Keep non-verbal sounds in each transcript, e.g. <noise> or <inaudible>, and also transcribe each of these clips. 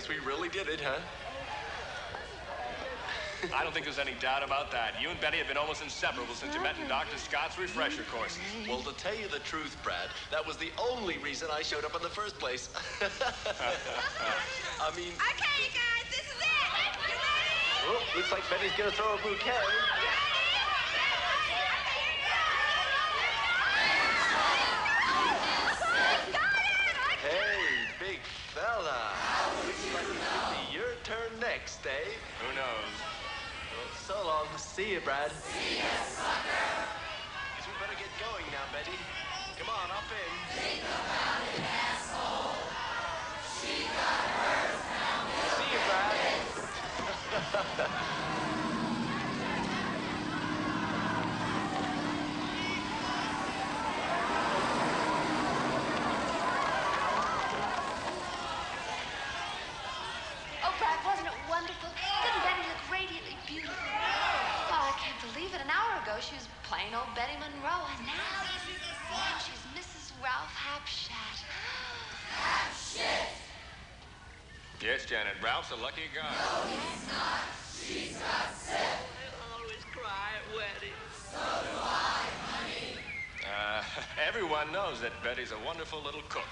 I guess we really did it, huh? I don't think there's any doubt about that. You and Betty have been almost inseparable since you met in Dr. Scott's refresher course. Well, to tell you the truth, Brad, that was the only reason I showed up in the first place. <laughs> I mean, Okay, you guys, this is it. You ready? oh, looks like Betty's gonna throw a bouquet. Hey, big fella. Looks like it could be your turn next, eh? Who knows? Well, so long. See you, Brad. See ya, sucker. Guess we better get going now, Betty. Come on, up in. See you, Brad. <laughs> <laughs> Oh, Brad, wasn't it wonderful? Didn't Betty look radiantly beautiful? Oh, I can't believe it. An hour ago, she was plain old Betty Monroe, and now, now she's Mrs. Ralph Hapschatt. Yes, Janet. Ralph's a lucky guy. I always cry at weddings. Uh, <laughs> everyone knows that Betty's a wonderful little cook.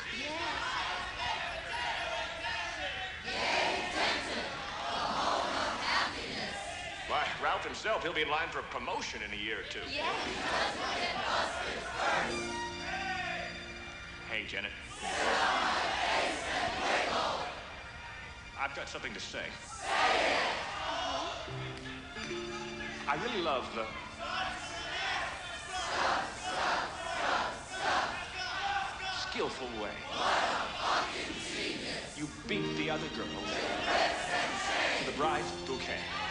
Why, Ralph himself, he'll be in line for a promotion in a year or two. Yes. Hey, Janet. I've got something to say. Say it! I really love the. Skillful way. You beat the other girl to the bride's bouquet.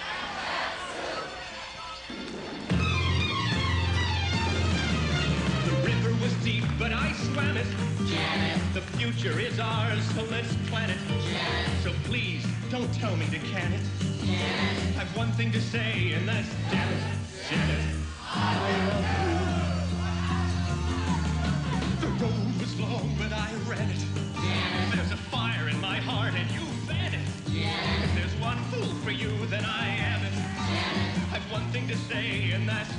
Deep, but I swam it. Janet. The future is ours, so let's plan it. Janet. So please, don't tell me to can it. Janet. I've one thing to say, and that's damn it, Janet. I love you. The road was long, but I ran it. Janet. There's a fire in my heart, and you fed it. Janet. If there's one fool for you, then I am it. Janet. I've one thing to say, and that's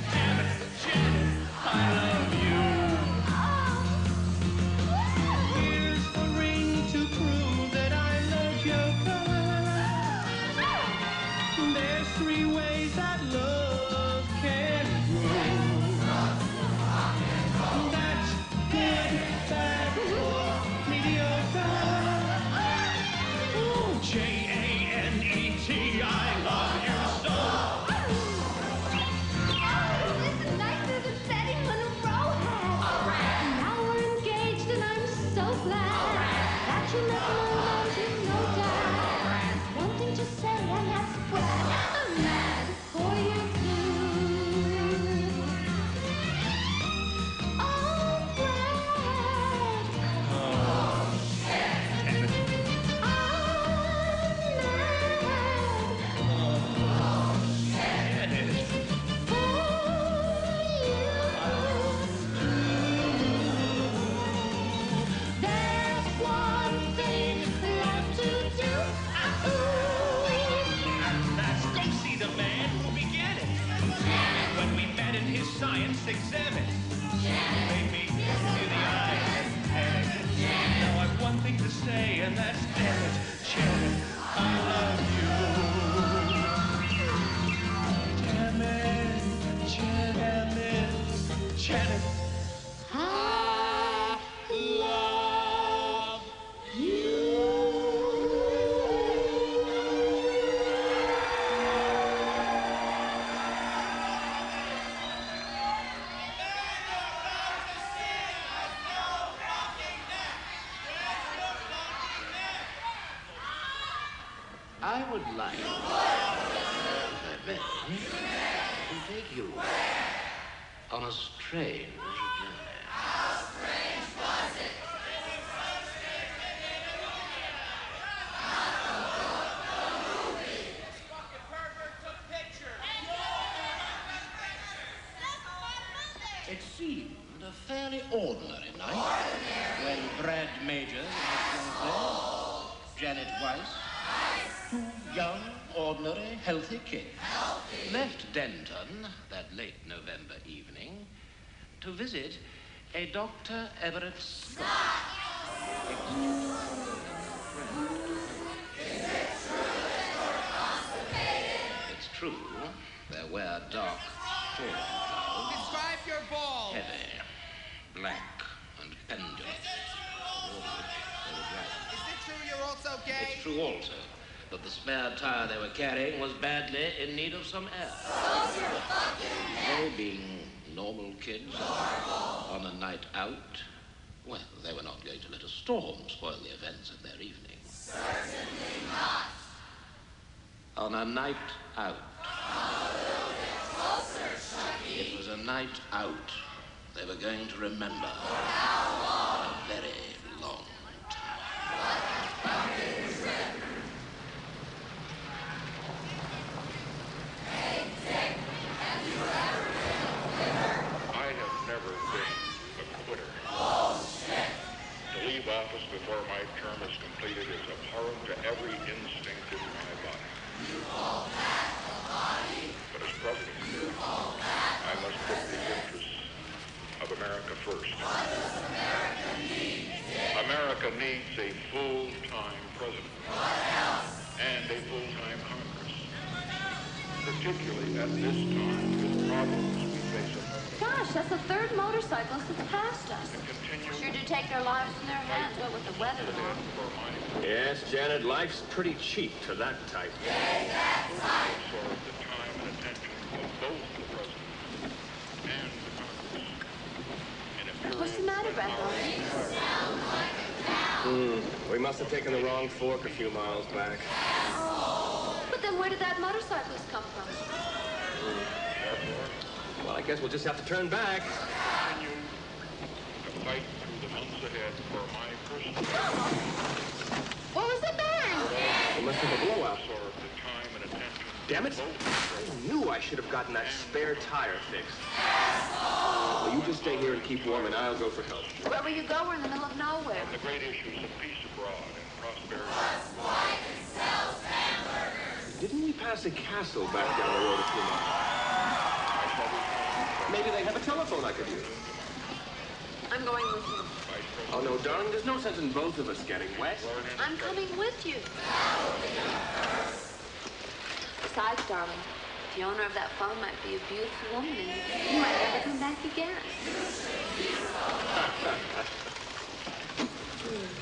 I would like, take you on a strange journey. How strange was it It seemed a fairly ordinary night when Brad Major, Janet Weiss, young, ordinary, healthy kids, left Denton that late November evening to visit a Dr. Everett Scott. It's true, there were dark clouds, Describe your ball. heavy, black, and pendulous. Toward which they were driving. Is it true you're also gay? It's true also that the spare tire they were carrying was badly in need of some air. They being normal kids on a night out, well, they were not going to let a storm spoil the events of their evening. Certainly not. On a night out. It was a night out they were going to remember for a very long time. I have never been a quitter. To leave office before my term is completed is abhorrent to every instinct in my body. But as president, I must put the interests of America first. America needs a full-time president and a full-time Congress, particularly at this time with problems we face at home. Gosh, that's the third motorcyclist that's passed us. Continue Sure do take their lives in their hands, what with the weather and all. for my Yes, Janet, life's pretty cheap to that type. absorb the time and attention of both the president and the Congress. In a period What's the matter, when Brad our hmm, Bowden? We must have taken the wrong fork a few miles back. But then where did that motorcyclist come from? Hmm. Well, I guess we'll just have to turn back. continue to fight through the months ahead for my personal What was the bang? It must have a blowout. the time and attention Damn it. of both the I knew I should have gotten that spare tire fixed. Well, you just stay here and keep warm, and I'll go for help. Where will you go? We're in the middle of nowhere. the great issues of peace abroad and prosperity. Didn't we pass a castle back down the road a few miles? Maybe they have a telephone I could use. I'm going with you. Oh, no, darling, there's no sense in both of us getting wet. I'm coming with you. Besides, darling, the owner of that phone might be a beautiful woman and you might never come back again. <laughs> Hmm.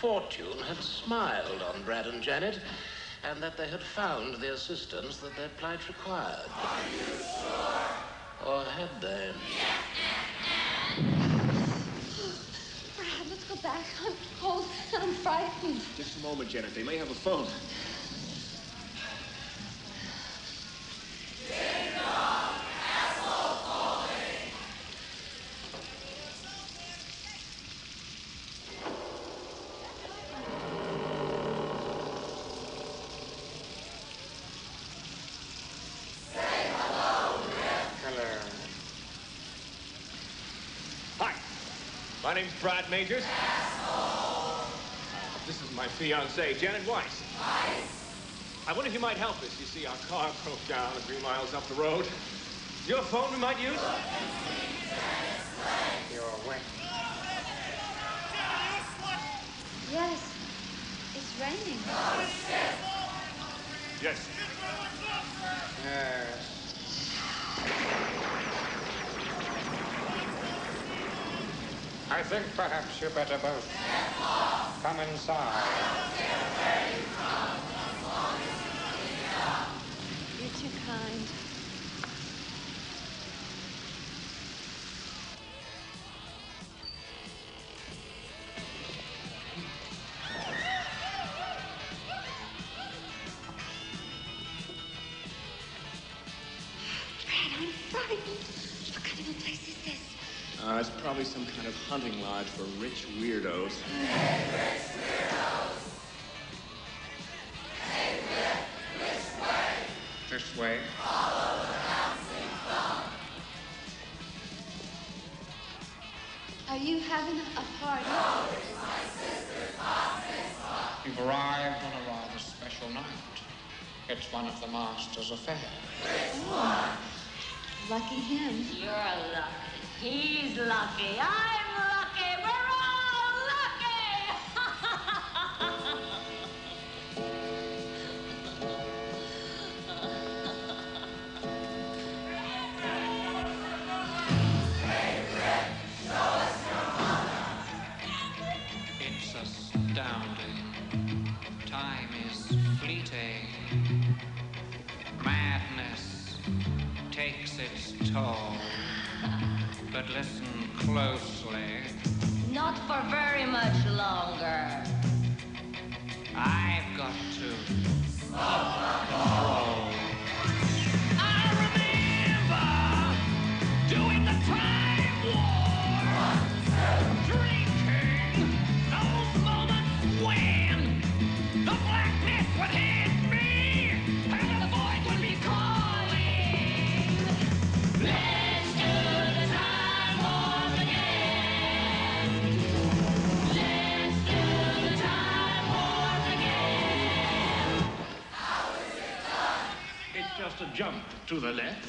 Fortune had smiled on Brad and Janet, and that they had found the assistance that their plight required. Are you sure? Or had they? Brad, let's go back. I'm cold and I'm frightened. Just a moment, Janet. They may have a phone. Name's Brad Majors. This is my fiancée, Janet Weiss. I wonder if you might help us. You see, our car broke down a few miles up the road. Is your phone we might use? You're wet. Yes, it's raining. Yes. Yes. I think perhaps you better both come inside. You're too kind. Hunting lodge for rich weirdos. Hey rich weirdos. This way. Are you having a party? You've arrived on a rather special night. It's one of the master's affairs. Oh, lucky him. You're lucky. He's lucky. I'm to the left.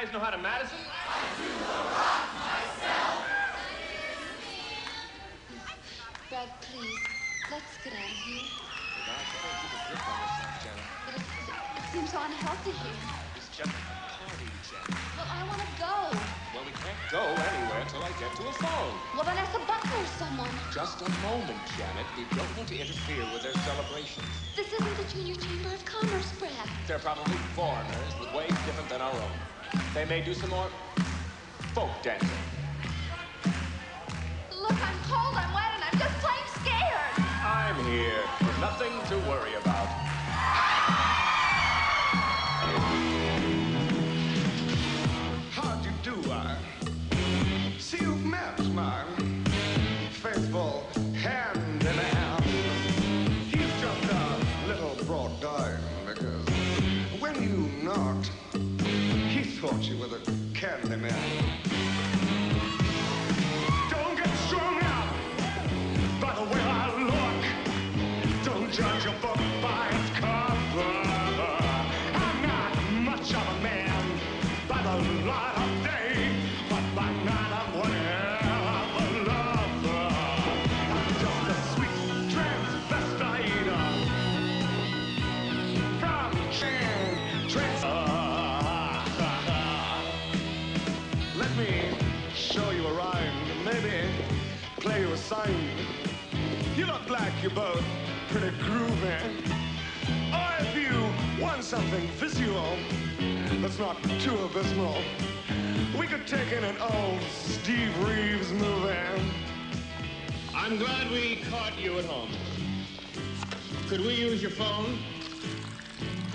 Guys know how to Madison? Something visual that's not too abysmal, we could take in an old Steve Reeves movie. I'm glad we caught you at home. Could we use your phone?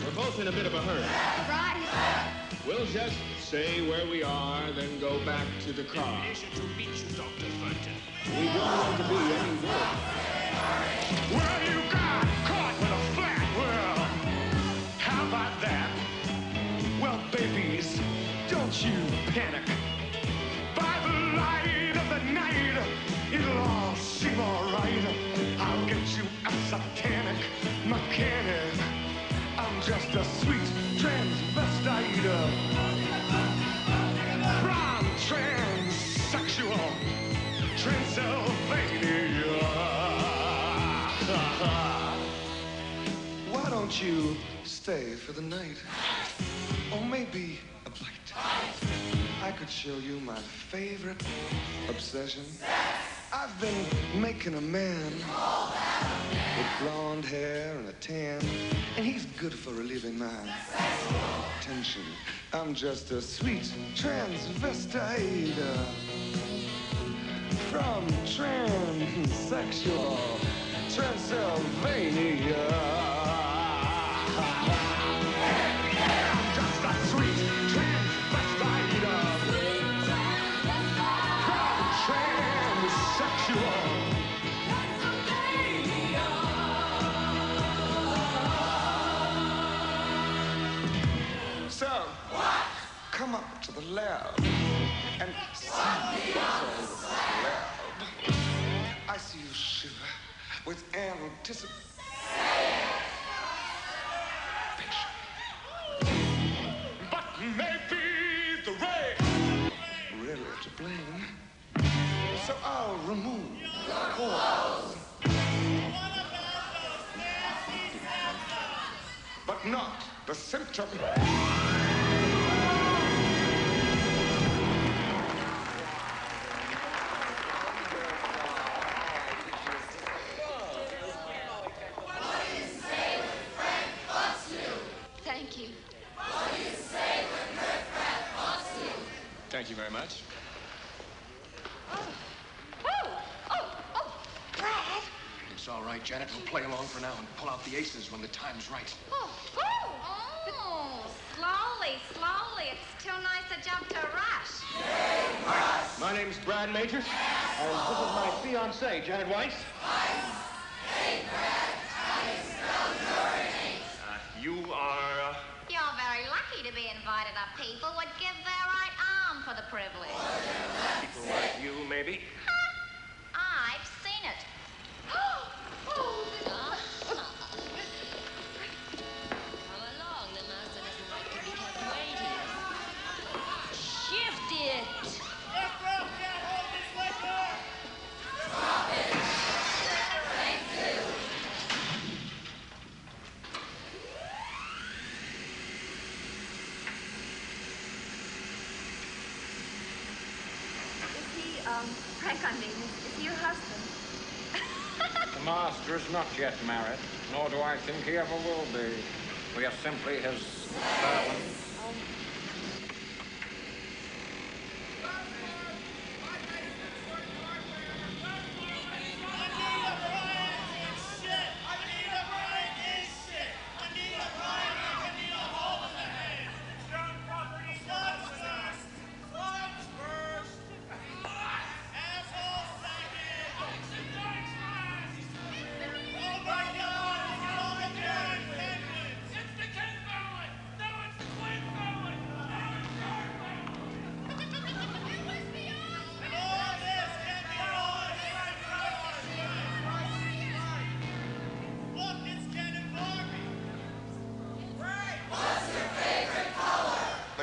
We're both in a bit of a hurry. Right. We'll just say where we are, then go back to the car. to meet you, Dr. Fenton. We don't want to be any good. Well, you got you panic. By the light of the night, it'll all seem alright. I'll get you a satanic mechanic. I'm just a sweet transvestite from transsexual Transylvania. <laughs> Why don't you stay for the night? Or maybe. I could show you my favorite obsession. I've been making a man with blonde hair and a tan, and he's good for relieving my tension. I'm just a sweet transvestite uh, from transsexual Transylvania. Lab and see on lab. I see you shiver with anticipation. But maybe the rain really to blame. So I'll remove the cause. But not the symptom. Janet. We'll play along for now and pull out the aces when the time's right. Oh, oh. Oh, slowly, slowly. It's too nice a jump to rush. My name's Brad Majors, and this is my fiancée, Janet Weiss. Wece! Hey, Brad! Uh, you are. Uh, You're very lucky to be invited up. People would give their right arm for the privilege. Is not yet married, nor do I think he ever will be. We are simply his servants.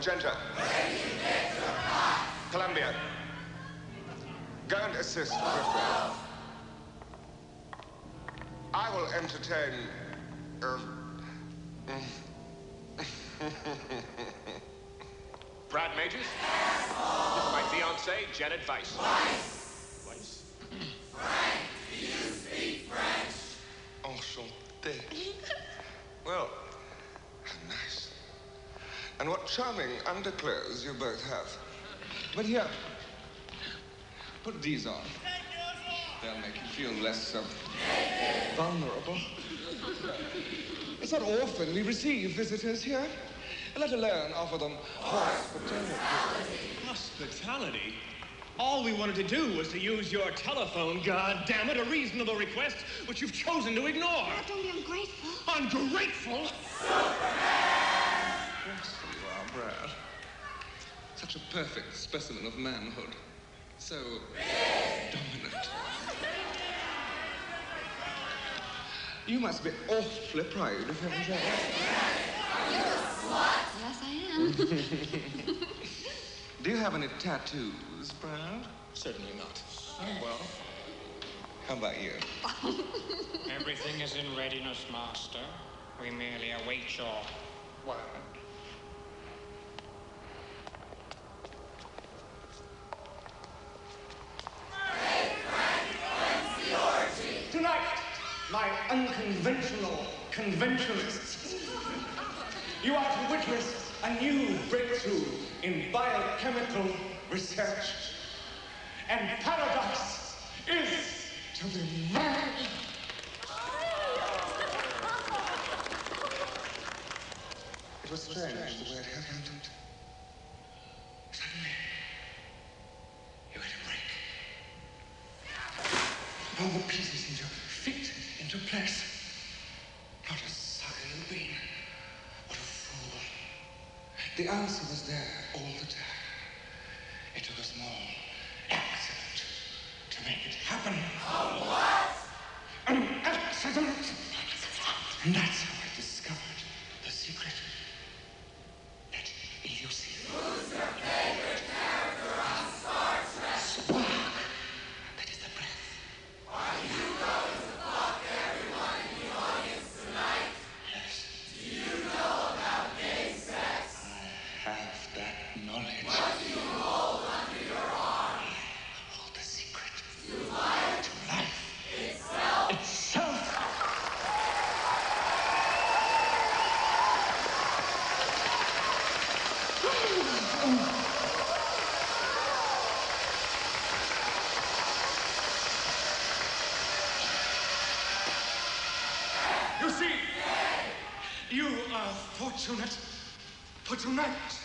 Magenta. Columbia. Go and assist. I will entertain. Uh, Brad Majors? Is my fiancée, Janet Weiss. Weiss? Enchanté. Well, how nice. And what charming underclothes you both have. But here, put these on. They'll make you feel less uh, vulnerable. It's not often we receive visitors here, let alone offer them hospitality. Hospitality? All we wanted to do was to use your telephone, God damn it, a reasonable request which you've chosen to ignore. Don't be ungrateful. Ungrateful? Yes, you are, Brad. Such a perfect specimen of manhood. So dominant. You must be awfully proud of him, Janet. Yes, I am. <laughs> Do you have any tattoos, Brad? Certainly not. Oh, well. How about you? <laughs> Everything is in readiness, master. We merely await your word. Conventionalists, you are to witness a new breakthrough in biochemical research. And paradox is to be mad. It was strange the way it happened. Suddenly, you had a break. All the pieces seemed to fit into place. Not a sign of being. What a fool. The answer was there oh, all the time. It took a small accident to make it happen. An accident! And that's how I discovered the secret. That elusive. Spark. That is the breath. Yes. I have that knowledge. Hold the secret. To life. Itself. You see, you are fortunate, for tonight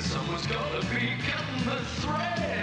someone's be cutting the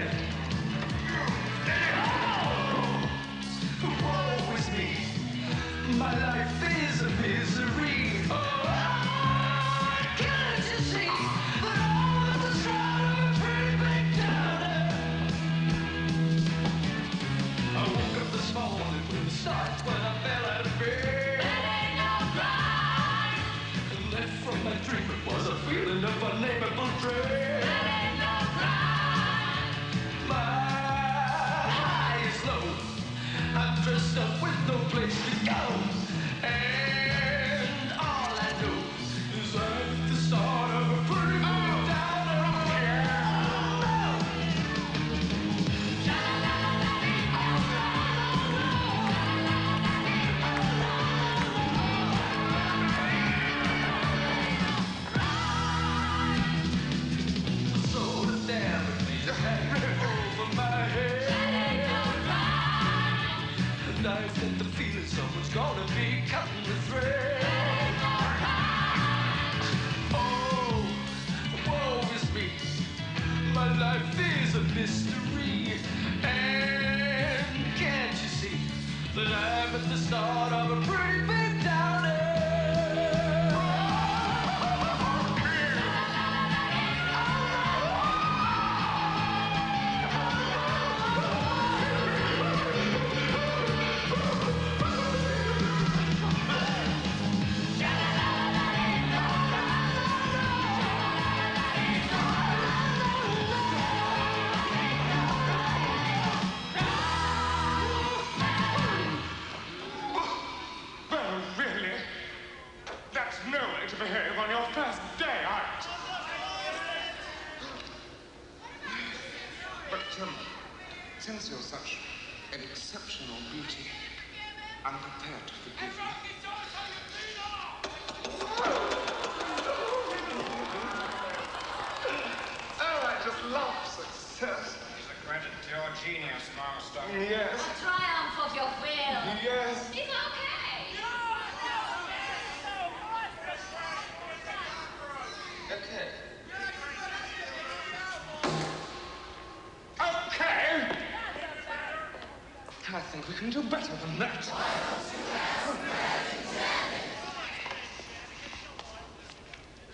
can do better than that.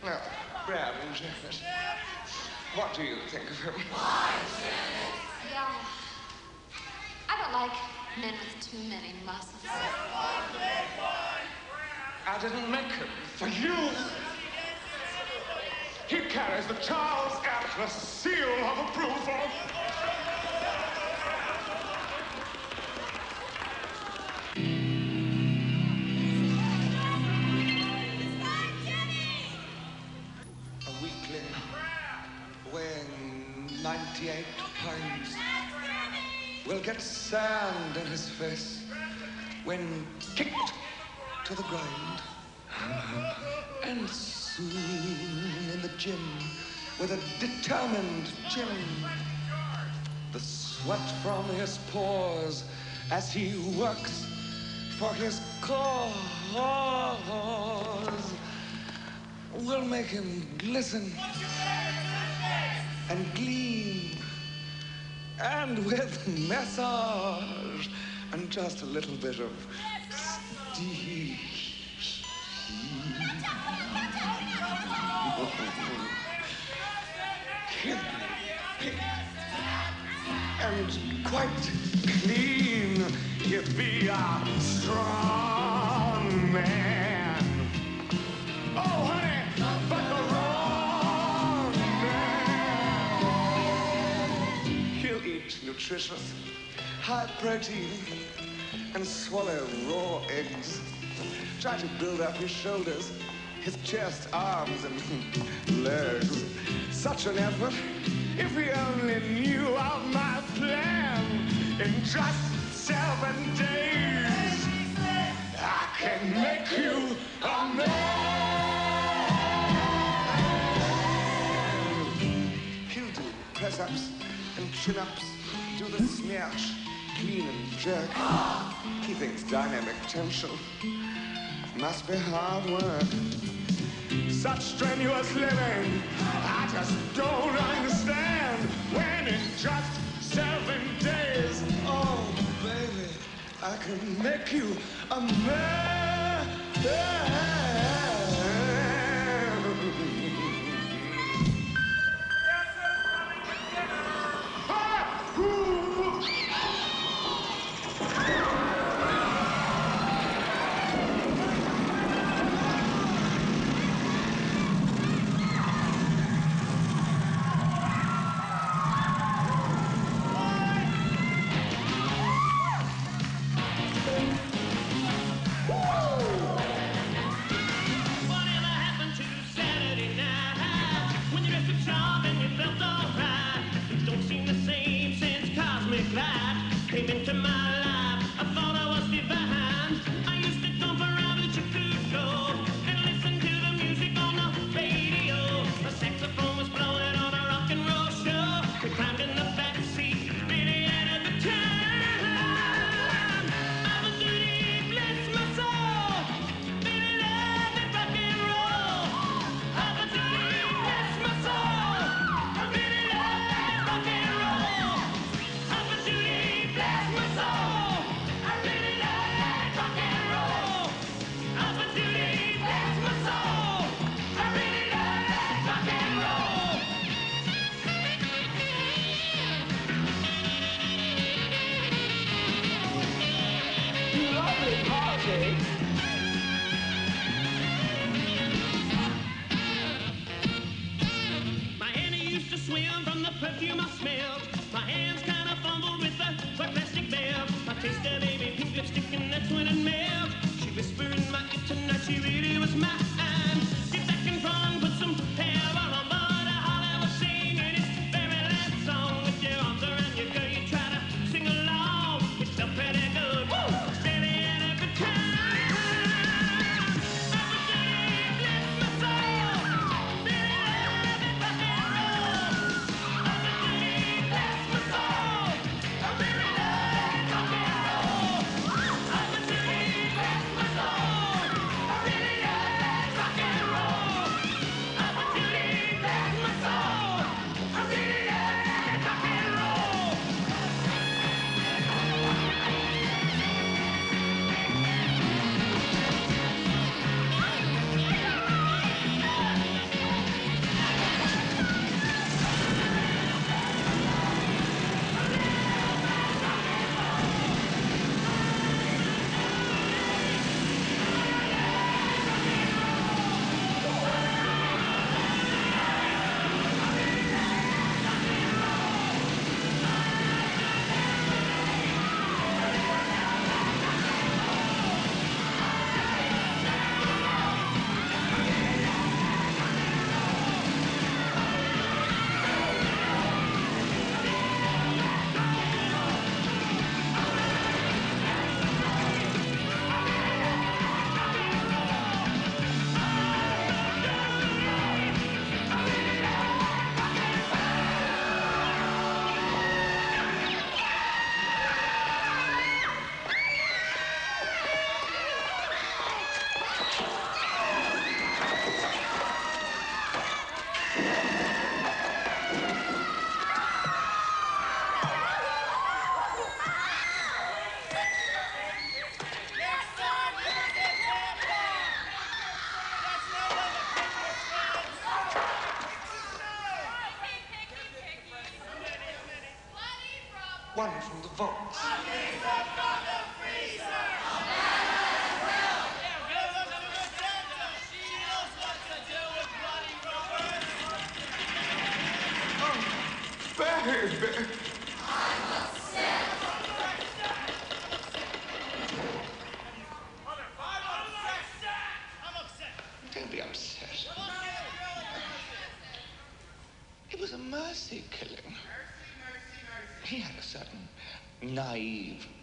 Now, Brad and Janet, what do you think of him? Yeah. I don't like men with too many muscles. I didn't make him for you. He carries the Charles Atlas seal of approval. Sand in his face when kicked to the ground. And soon in the gym with a determined Jim, the sweat from his pores as he works for his cause will make him glisten and gleam and with massage and just a little bit of steam. <laughs> And quite clean. He'll be a strong nutritious, high protein, and swallow raw eggs. Try to build up his shoulders, his chest, arms, and <laughs> legs. Such an effort. If he only knew of my plan in just seven days, I can make you a man. He'll press-ups and chin-ups, do the snatch, clean and jerk. Thinks dynamic tension must be hard work. Such strenuous living, I just don't understand. When in just seven days, oh baby, I can make you a man.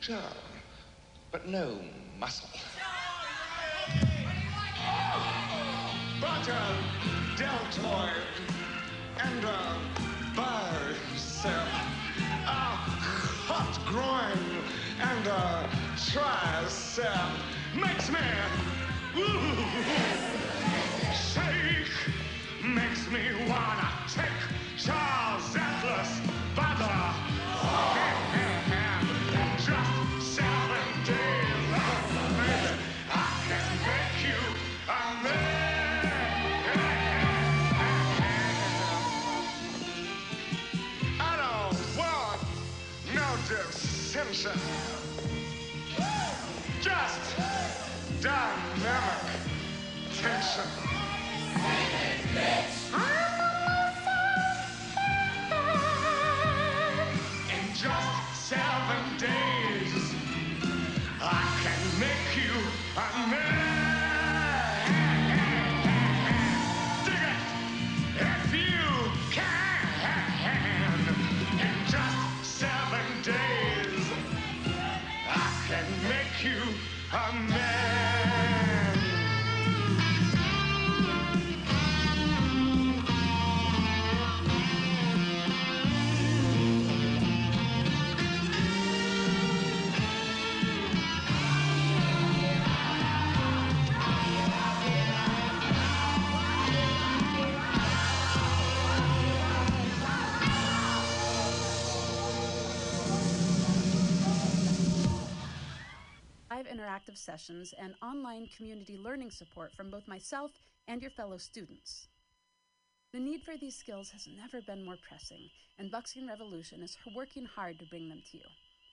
Charm, but no Live sessions and online community learning support from both myself and your fellow students. The need for these skills has never been more pressing, and Buckskin Revolution is working hard to bring them to you.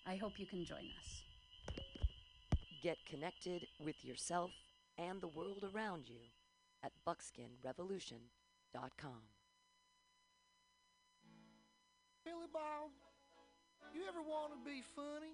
I hope you can join us. Get connected with yourself and the world around you at buckskinrevolution.com. Billy Bob, you ever want to be funny?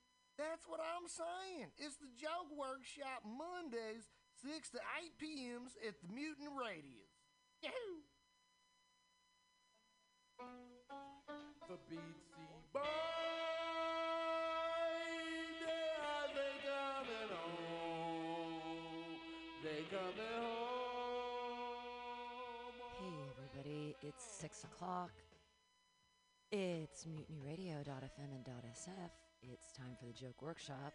That's what I'm saying. It's the Joke Workshop Mondays, 6 to 8 p.m.s at the Mutant Radius. Yahoo! The Beatsy Boys, yeah, they coming home. They coming home. Hey, everybody, it's 6 o'clock. It's mutinyradio.fm and .sf. It's time for the Joke Workshop.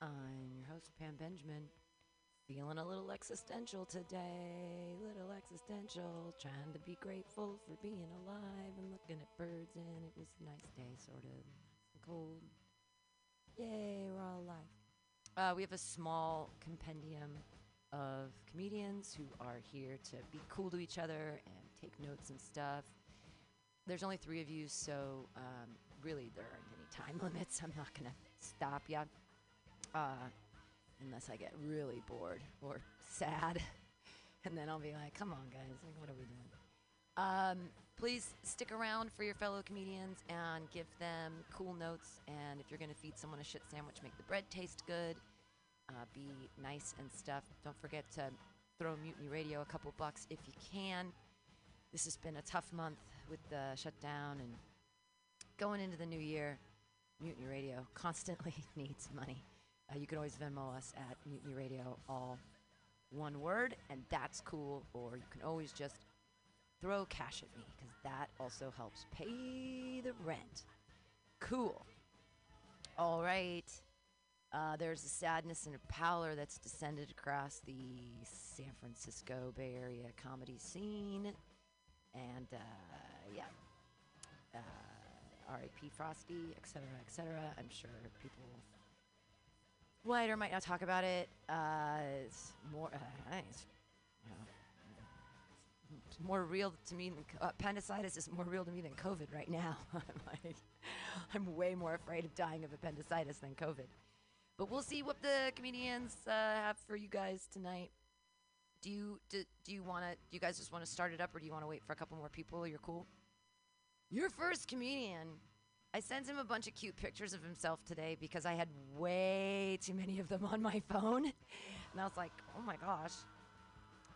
I'm your host, Pam Benjamin. Feeling a little existential today, little existential, trying to be grateful for being alive and looking at birds, and it was a nice day, sort of. Cold. Yay, we're all alive. Uh, we have a small compendium of comedians who are here to be cool to each other and take notes and stuff. There's only three of you, so um, really there any time limits. I'm not gonna stop you, uh, unless I get really bored or sad, <laughs> and then I'll be like, "Come on, guys, like, what are we doing?" Um, please stick around for your fellow comedians and give them cool notes. And if you're gonna feed someone a shit sandwich, make the bread taste good. Uh, be nice and stuff. Don't forget to throw Mutiny Radio a couple bucks if you can. This has been a tough month with the shutdown and going into the new year. Mutiny Radio constantly <laughs> needs money. Uh, you can always Venmo us at Mutiny Radio, all one word, and that's cool. Or you can always just throw cash at me because that also helps pay the rent. Cool. All right. Uh, there's a sadness and a pallor that's descended across the San Francisco Bay Area comedy scene. And uh, yeah, uh, R.I.P. Frosty, etc., etc. I'm sure people might or might not talk about it. Uh, it's more, uh, it's, it's more real to me than uh, appendicitis is more real to me than COVID right now. <laughs> I'm like, I'm way more afraid of dying of appendicitis than COVID. But we'll see what the comedians uh, have for you guys tonight. Do you do, do you want to? Do you guys just want to start it up, or do you want to wait for a couple more people? You're cool. Your first comedian. I sent him a bunch of cute pictures of himself today because I had way too many of them on my phone, and I was like, "Oh my gosh,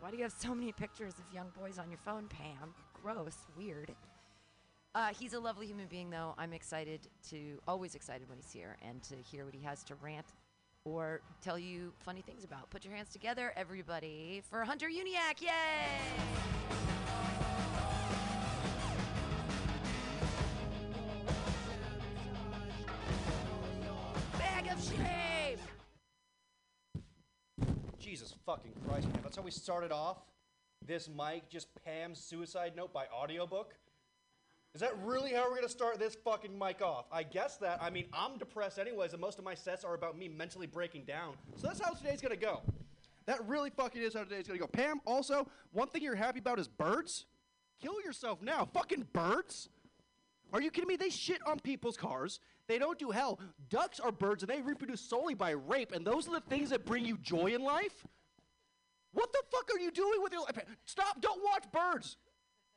why do you have so many pictures of young boys on your phone, Pam? Gross, weird." Uh, he's a lovely human being, though. I'm excited to, always excited when he's here and to hear what he has to rant or tell you funny things about. Put your hands together, everybody, for Hunter Uniac. Yay! Jesus fucking Christ, man. That's how we started off. This mic, just Pam's suicide note by audiobook. Is that really how we're gonna start this fucking mic off? I guess that. I mean, I'm depressed anyways, and most of my sets are about me mentally breaking down. So that's how today's gonna go. That really fucking is how today's gonna go. Pam, also, one thing you're happy about is birds? Kill yourself now. Fucking birds? Are you kidding me? They shit on people's cars. They don't do hell. Ducks are birds and they reproduce solely by rape, and those are the things that bring you joy in life? What the fuck are you doing with your life? Stop, don't watch birds.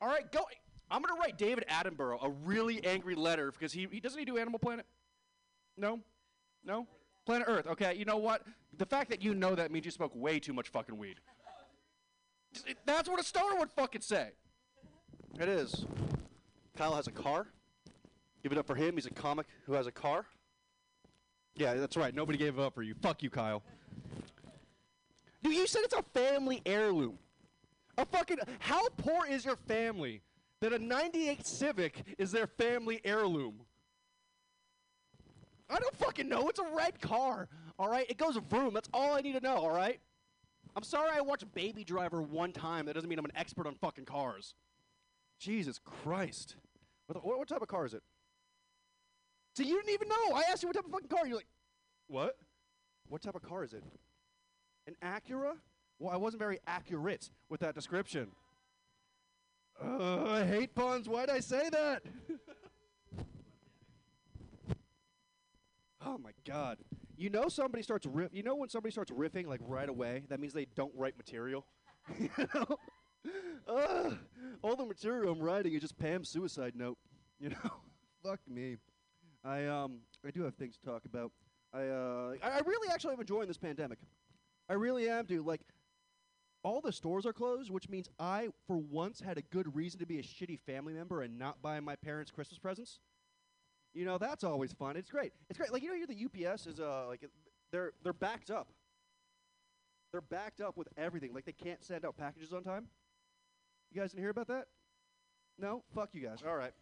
All right, go. I'm gonna write David Attenborough a really angry letter because he, he doesn't he do Animal Planet? No? No? Planet Earth. Okay, you know what? The fact that you know that means you smoke way too much fucking weed. That's what a stoner would fucking say. It is. Kyle has a car. Give it up for him. He's a comic who has a car. Yeah, that's right. Nobody gave it up for you. Fuck you, Kyle. Dude, you said it's a family heirloom. A fucking. How poor is your family that a 98 Civic is their family heirloom? I don't fucking know. It's a red car. All right? It goes vroom. That's all I need to know, all right? I'm sorry I watched Baby Driver one time. That doesn't mean I'm an expert on fucking cars. Jesus Christ. What, the- what, what type of car is it? See, you didn't even know. I asked you what type of fucking car. You're like, what? What type of car is it? An Acura? Well, I wasn't very accurate with that description. Uh, I hate puns. Why'd I say that? oh my god. You know somebody starts riff. You know when somebody starts riffing like right away, that means they don't write material. <laughs> you know? Ugh, all the material I'm writing is just Pam's suicide note. You know? <laughs> Fuck me. I um I do have things to talk about. I uh I, really actually am enjoying this pandemic. I really am, dude. Like all the stores are closed, which means I, for once, had a good reason to be a shitty family member and not buy my parents Christmas presents. You know, that's always fun. It's great. It's great. Like you know, here the UPS is uh like they're they're backed up. They're backed up with everything. Like they can't send out packages on time. You guys didn't hear about that? No? Fuck you guys. All right.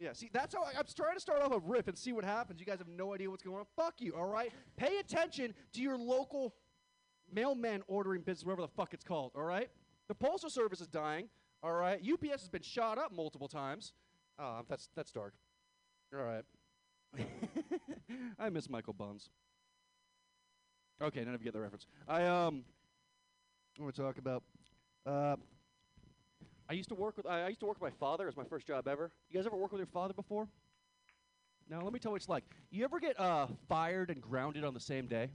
Yeah, see, that's how I, I'm trying to start off a riff and see what happens. You guys have no idea what's going on. Fuck you, all right? Pay attention to your local mailman ordering business, whatever the fuck it's called, all right? The postal service is dying, all right? UPS has been shot up multiple times. Oh, that's that's dark. All right. <laughs> I miss Michael Buns. Okay, none of you get the reference. I um, I want to talk about. Uh, I used to work with I, used to work with my father. It was my first job ever. You guys ever work with your father before? Now let me tell you what it's like. You ever get uh, fired and grounded on the same day?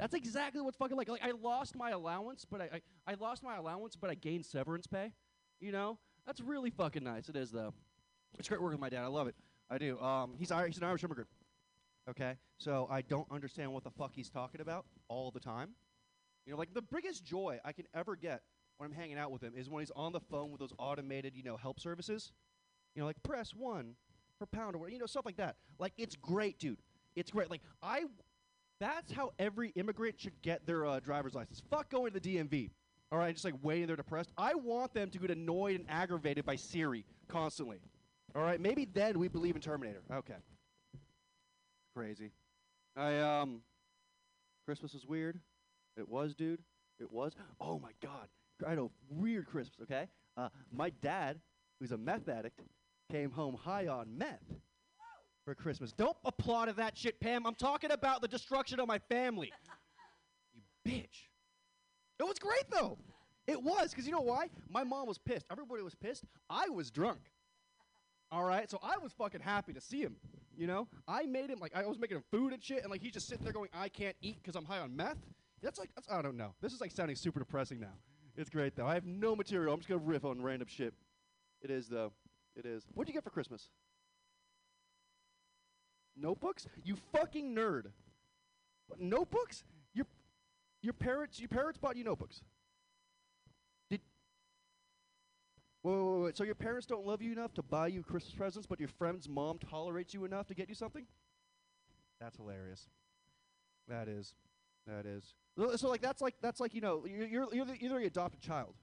That's exactly what's fucking like. Like I lost my allowance, but I, I I lost my allowance, but I gained severance pay. You know, that's really fucking nice. It is though. It's great working with my dad. I love it. I do. Um, he's Ir- he's an Irish immigrant. Okay, so I don't understand what the fuck he's talking about all the time. You know, like the biggest joy I can ever get when I'm hanging out with him is when he's on the phone with those automated, you know, help services. You know, like press one for pound or whatever, you know, stuff like that. Like it's great, dude. It's great. Like I, that's how every immigrant should get their uh, driver's license. Fuck going to the DMV. All right, just like waiting there depressed. I want them to get annoyed and aggravated by Siri constantly. All right, maybe then we believe in Terminator. Okay. Crazy. I um, Christmas was weird. It was, dude. It was. Oh my God. I had a weird Christmas. Okay. Uh, my dad, who's a meth addict, came home high on meth for Christmas. Don't applaud at that shit, Pam. I'm talking about the destruction of my family. you bitch. It was great though. It was because you know why? My mom was pissed. Everybody was pissed. I was drunk. All right, so I was fucking happy to see him. You know, I made him like I was making him food and shit, and like he's just sitting there going, "I can't eat because I'm high on meth." That's like that's, I don't know. This is like sounding super depressing now. It's great though. I have no material. I'm just gonna riff on random shit. It is though. It is. What'd you get for Christmas? Notebooks? You fucking nerd. Notebooks? Your your parents your parents bought you notebooks. Did wait, wait, wait. So your parents don't love you enough to buy you Christmas presents, but your friend's mom tolerates you enough to get you something? That's hilarious. That is. That is. So, like that's like that's like you know you're you're, you're the, you're the adopted child.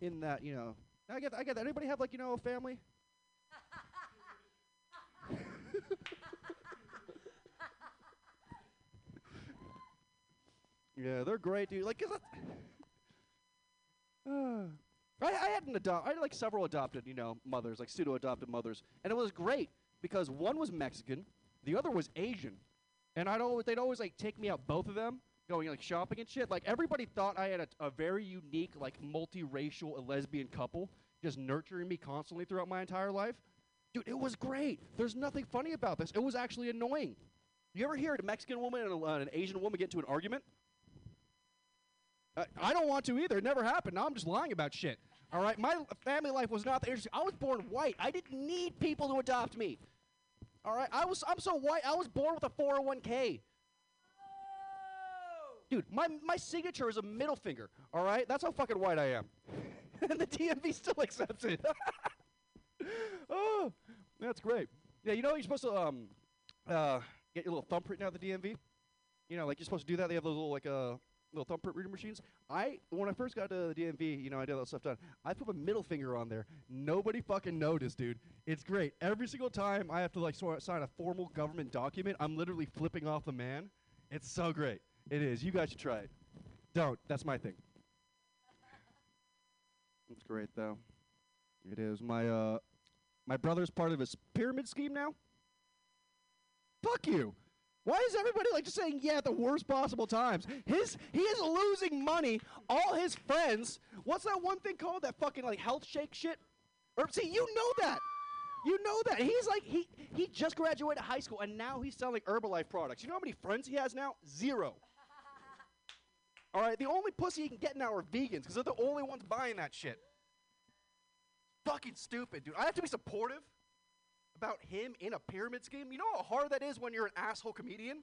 In that you know I get I get that. Anybody have like you know a family? <laughs> yeah, they're great, dude. Like, 'cause I, <sighs> I had an adopt. I had like several adopted, you know, mothers, like pseudo-adopted mothers, and it was great because one was Mexican, the other was Asian, and I'd always they'd always like take me out both of them going like shopping and shit. Like everybody thought I had a, a very unique, like multiracial lesbian couple just nurturing me constantly throughout my entire life. Dude, it was great. There's nothing funny about this. It was actually annoying. You ever hear a Mexican woman and a, uh, an Asian woman get into an argument? Uh, I don't want to either. It never happened. Now I'm just lying about shit. All right, my family life was not that interesting. I was born white. I didn't need people to adopt me. All right, I was. I'm so white. I was born with a 401k. Dude, my my signature is a middle finger. All right, that's how fucking white I am. <laughs> and the DMV still accepts it. <laughs> oh, that's great. Yeah, you know you're supposed to um, uh, get your little thumbprint now at the DMV. You know, like you're supposed to do that. They have those little like uh little thumbprint reader machines. I when I first got to the DMV, you know, I did all that stuff done. I put my middle finger on there. Nobody fucking noticed, dude. It's great. Every single time I have to like sort sign a formal government document, I'm literally flipping off the man. It's so great. It is. You guys should try it. Don't. That's my thing. It's great though. It is. My uh my brother's part of his pyramid scheme now. Fuck you. Why is everybody like just saying yeah at the worst possible times? His he is losing money. All his friends. What's that one thing called? That fucking like health shake shit. Or see, you know that. You know that. He's like he he just graduated high school and now he's selling Herbalife products. You know how many friends he has now? Zero. All right, the only pussy he can get now are vegans because they're the only ones buying that shit. Fucking stupid, dude. I have to be supportive about him in a pyramid scheme. You know how hard that is when you're an asshole comedian?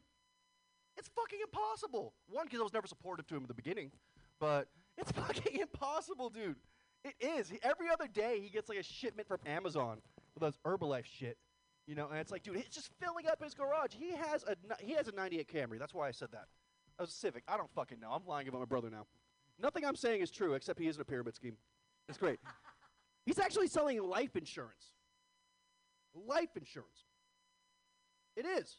It's fucking impossible. One, because I was never supportive to him in the beginning, but it's <laughs> fucking impossible, dude. It is. He, every other day, he gets like a shipment from Amazon with those Herbalife shit. You know, and it's like, dude, it's just filling up his garage. He has a he has a '98 Camry. That's why I said that. A Civic. I don't fucking know. I'm lying about my brother now. Nothing I'm saying is true, except he is in a pyramid scheme. It's great. <laughs> He's actually selling life insurance. Life insurance. It is.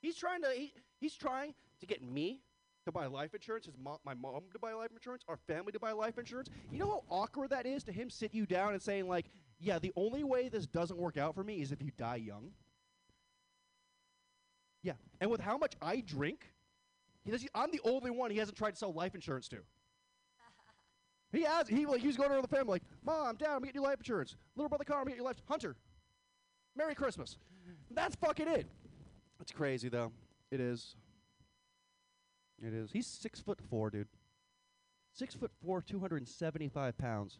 He's trying to. He, he's trying to get me to buy life insurance. His mom, my mom to buy life insurance. Our family to buy life insurance. You know how awkward that is to him sit you down and saying like, "Yeah, the only way this doesn't work out for me is if you die young." Yeah, and with how much I drink, he I'm the only one he hasn't tried to sell life insurance to. He has. He like he's going around the family like, "Mom, Dad, I'm getting you life insurance. Little brother Carl, I'm getting you life. Hunter, Merry Christmas." That's fucking it. It's crazy though. It is. It is. He's six foot four, dude. Six foot four, two hundred and seventy-five pounds.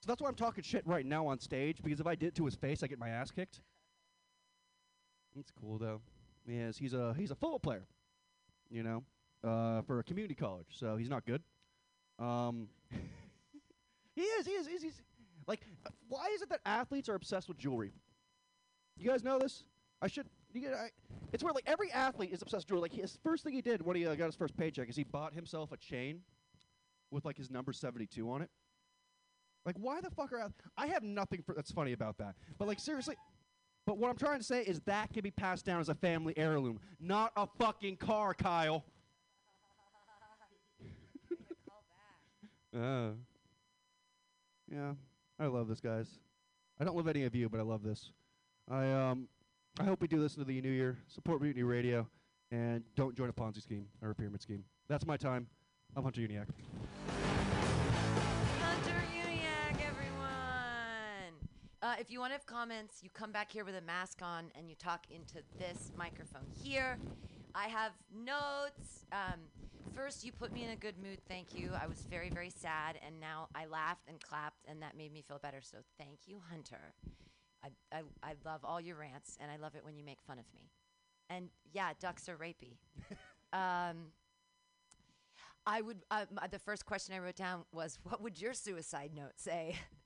So that's why I'm talking shit right now on stage because if I did it to his face, I get my ass kicked. It's cool though. is he's a he's a football player, you know, uh, for a community college. So he's not good. Um, <laughs> he is. He is. He's, he's like, uh, why is it that athletes are obsessed with jewelry? You guys know this? I should. You get, it's where like every athlete is obsessed with jewelry. Like his first thing he did when he uh, got his first paycheck is he bought himself a chain with like his number seventy two on it. Like, why the fuck are I have nothing for that's funny about that. But like seriously, but what I'm trying to say is that can be passed down as a family heirloom, not a fucking car, Kyle. <laughs> Uh, yeah, I love this, guys. I don't love any of you, but I love this. I um, I hope we do this into the new year. Support Mutiny Radio, and don't join a Ponzi scheme or a pyramid scheme. That's my time. I'm Hunter Uniac. Uh, if you want to have comments, you come back here with a mask on and you talk into this microphone here. I have notes. Um, first, you put me in a good mood. Thank you. I was very, very sad, and now I laughed and clapped, and that made me feel better. So thank you, Hunter. I, I, I love all your rants, and I love it when you make fun of me. And yeah, ducks are rapey. <laughs> um, I would. Uh, the first question I wrote down was, "What would your suicide note say?" <laughs>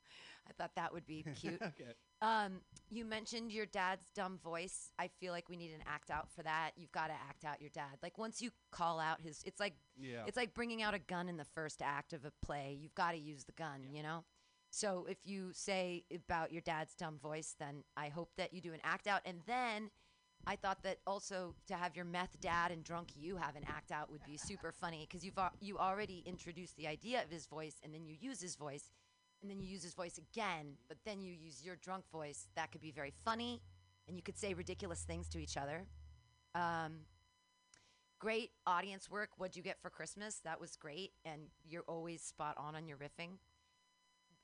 I thought that would be <laughs> cute. Okay. Um, you mentioned your dad's dumb voice. I feel like we need an act out for that. You've got to act out your dad. Like once you call out his, it's like Yeah. it's like bringing out a gun in the first act of a play. You've got to use the gun, you know. So if you say about your dad's dumb voice, then I hope that you do an act out, and then I thought that also to have your meth dad and drunk you have an act out would be super funny because you've al- you already introduced the idea of his voice, and then you use his voice, and then you use his voice again, but then you use your drunk voice. That could be very funny, and you could say ridiculous things to each other. Um, great audience work. What'd you get for Christmas? That was great, and you're always spot on on your riffing.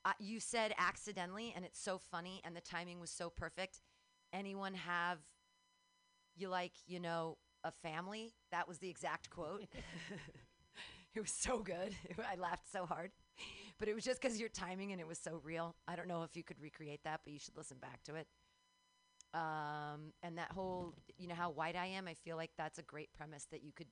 Uh, you said accidentally, and it's so funny, and the timing was so perfect. Anyone have you like, you know, a family? That was the exact quote. <laughs> it was so good. <laughs> I laughed so hard. But it was just because your timing and it was so real. I don't know if you could recreate that, but you should listen back to it. Um, and that whole, you know, how white I am, I feel like that's a great premise that you could.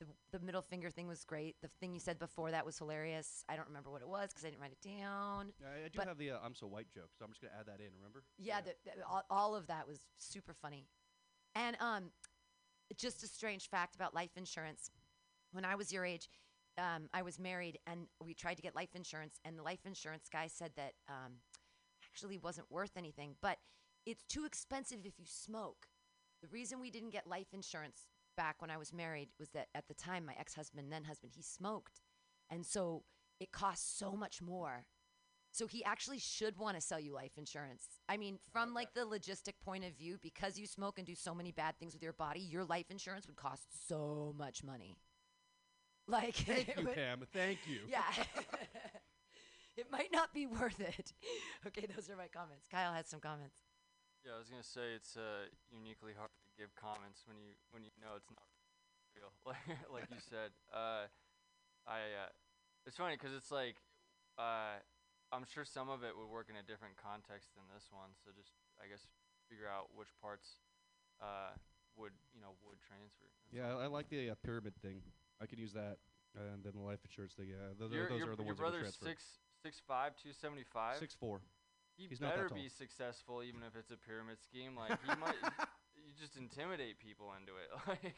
The, the middle finger thing was great. The thing you said before that was hilarious. I don't remember what it was because I didn't write it down. I, I do have the uh, I'm so white joke, so I'm just gonna add that in. Remember? Yeah, the, the- all, all of that was super funny. And um, just a strange fact about life insurance. When I was your age, um, I was married, and we tried to get life insurance, and the life insurance guy said that um, actually wasn't worth anything, but it's too expensive if you smoke. The reason we didn't get life insurance back when I was married was that at the time, my ex-husband, then husband, he smoked, and so it costs so much more. So he actually should want to sell you life insurance. I mean, from like the logistic point of view, because you smoke and do so many bad things with your body, your life insurance would cost so much money. Like, <laughs> Thank you, would- Pam. Thank you. <laughs> Yeah. <laughs> it might not be worth it. okay, those are my comments. Kyle has some comments. Yeah, I was gonna say it's uh, uniquely hard to give comments when you when you know it's not real, like like you said. Uh, I uh, it's funny 'cause it's like uh, I'm sure some of it would work in a different context than this one. So just I guess figure out which parts uh, would you know would transfer. Yeah. I, I like the uh, pyramid thing. I could use that, and then the life insurance thing. Yeah, th- th- your, those your, are the your ones that would brother's transfer. six six five two seventy five. Six four. He He's better tall. be successful, even if it's a pyramid scheme. Like he might, <laughs> you just intimidate people into it. <laughs> Like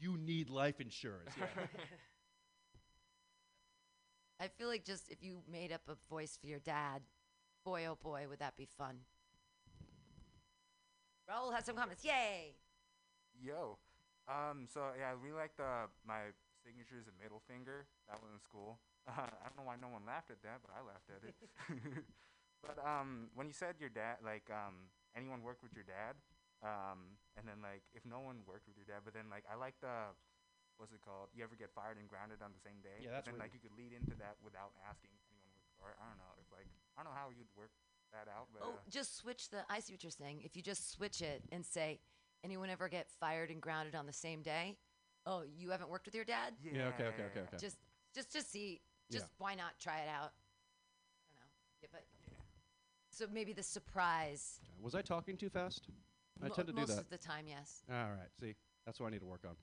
You need life insurance. Yeah. <laughs> I feel like just if you made up a voice for your dad, boy oh boy, would that be fun. Raul has some comments. Yay! Yo, um, so yeah, I really like the my signature is a middle finger. That one was cool. Uh, <laughs> I don't know why no one laughed at that, but I laughed at it. <laughs> but um, when you said your dad, like um, anyone worked with your dad, um, and then like if no one worked with your dad, but then like I like the what's it called? You ever get fired and grounded on the same day? Yeah, that's Then like you could lead into that without asking anyone worked for it. I don't know if like I don't know how you'd work that out, but Oh, uh, just switch the. I see what you're saying. If you just switch it and say, anyone ever get fired and grounded on the same day? Oh, you haven't worked with your dad? Yeah, okay, okay, okay, okay. Just, just to see. Yeah. Just why not try it out? I don't know. Yeah, but so maybe the surprise. Was I talking too fast? I tend to do that. most of the time, yes. All right. See, that's what I need to work on.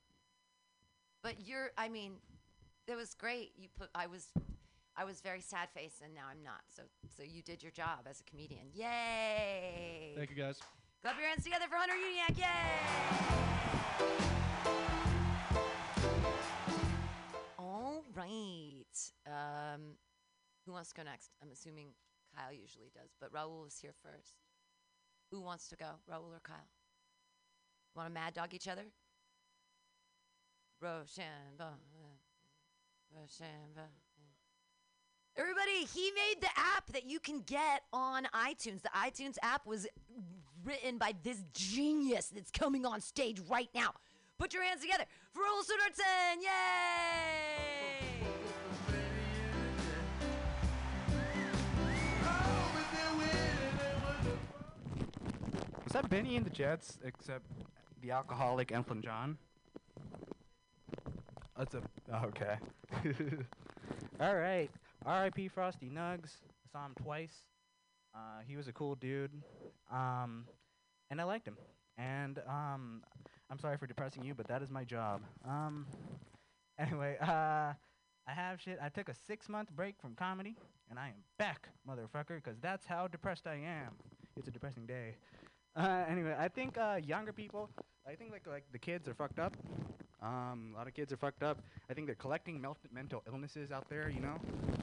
But you're, I mean, it was great. You put, I was, I was very sad faced, and now I'm not. So, so you did your job as a comedian. Yay! Thank you, guys. Clap your hands together for Hunter Uniac. Yay! All right. Um, who wants to go next? I'm assuming Kyle usually does, but Raul is here first. Who wants to go, Raul or Kyle? Want to mad dog each other? Rochambeau. Rochambeau. Everybody, he made the app that you can get on iTunes. The iTunes app was written by this genius that's coming on stage right now. Put your hands together for Raul Soderton. Yay! Was that Bennie and the Jets, except the alcoholic Elton John? That's a okay. <laughs> All right. R.I.P. Frosty Nugs. I saw him twice. Uh, he was a cool dude, um, and I liked him. And um, I'm sorry for depressing you, but that is my job. Um, <laughs> anyway, uh, I have shit. I took a six month break from comedy, and I am back, motherfucker, because that's how depressed I am. It's a depressing day. Uh, anyway, I think uh, younger people, I think like like the kids are fucked up. Um, a lot of kids are fucked up. I think they're collecting mel- mental illnesses out there. You know,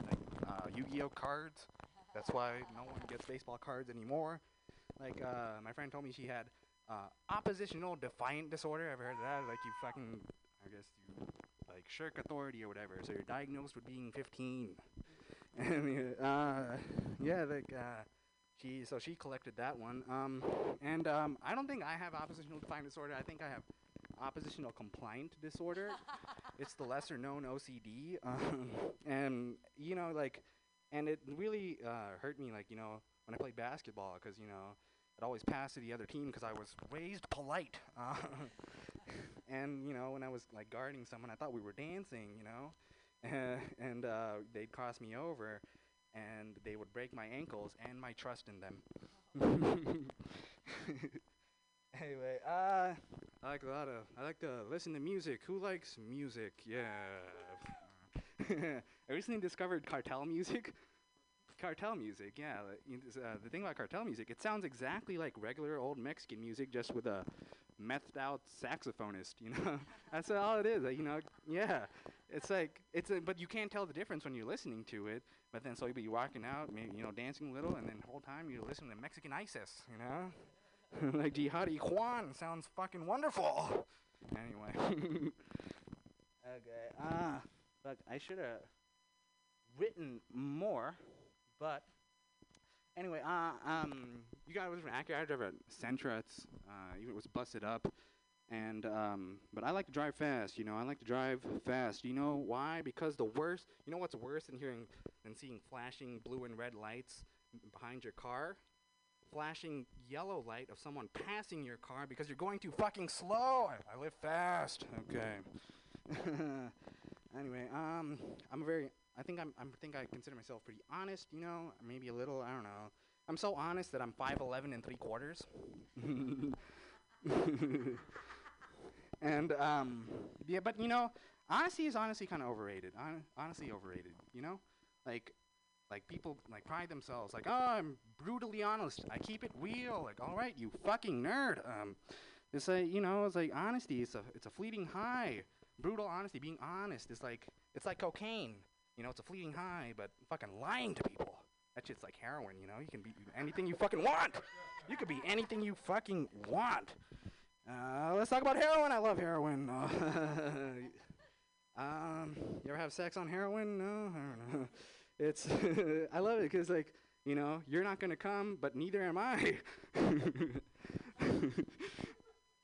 like uh, Yu-Gi-Oh cards. That's why no one gets baseball cards anymore. Like uh, my friend told me she had uh, oppositional defiant disorder. Ever heard of that? Like you fucking, I guess you like shirk authority or whatever. So you're diagnosed with being 15. <laughs> and uh, yeah, like uh, she so she collected that one. Um, and um, I don't think I have oppositional defiant disorder. I think I have oppositional compliant disorder. <laughs> it's the lesser known OCD. <laughs> Um, and you know, like, and it really uh, hurt me, like you know, when I played basketball, because you know, I'd always pass to the other team because I was raised polite. Uh, <laughs> and you know, when I was like guarding someone, I thought we were dancing, you know, <laughs> and uh, they'd cross me over, and they would break my ankles and my trust in them. <laughs> anyway, uh, I like a lot of. I like to listen to music. Who likes music? Yeah. I recently discovered cartel music. Cartel music, yeah. Uh, the thing about cartel music, it sounds exactly like regular old Mexican music, just with a methed out saxophonist. You <laughs> know, that's all it is. uh, you know, yeah. It's like it's, a, but you can't tell the difference when you're listening to it. But then so you'll be walking out, maybe you know, dancing a little, and then the whole time you're listening to Mexican ISIS. You know, <laughs> like Jihadi Juan sounds fucking wonderful. Anyway. <laughs> okay. Ah, look, I should have written more, but anyway, uh, um, you guys was accurate. I drive a Sentra. It's uh, it was busted up, and um, but I like to drive fast. You know, I like to drive fast. You know why? Because the worst. You know what's worse than hearing than seeing flashing blue and red lights behind your car? Flashing yellow light of someone passing your car because you're going too fucking slow. I, I live fast. Okay. <laughs> anyway, um, I'm a very. I think I'm. I think I consider myself pretty honest. You know, maybe a little. I don't know. I'm so honest that I'm 5'11 and three quarters. <laughs> and um, yeah, but you know, honesty is honestly kind of overrated. Hon- honestly overrated. You know, like like people like pride themselves like oh i'm brutally honest i keep it real like all right you fucking nerd um it's like you know it's like honesty it's a it's a fleeting high brutal honesty being honest is like it's like cocaine you know it's a fleeting high but fucking lying to people. That shit's like heroin you know? You can be anything you fucking want. You could be anything you fucking want. Uh, let's talk about heroin. I love heroin. <laughs> Um you ever have sex on heroin? No? I don't know. <laughs> It's <laughs> I love it because like you know you're not gonna come, but neither am I.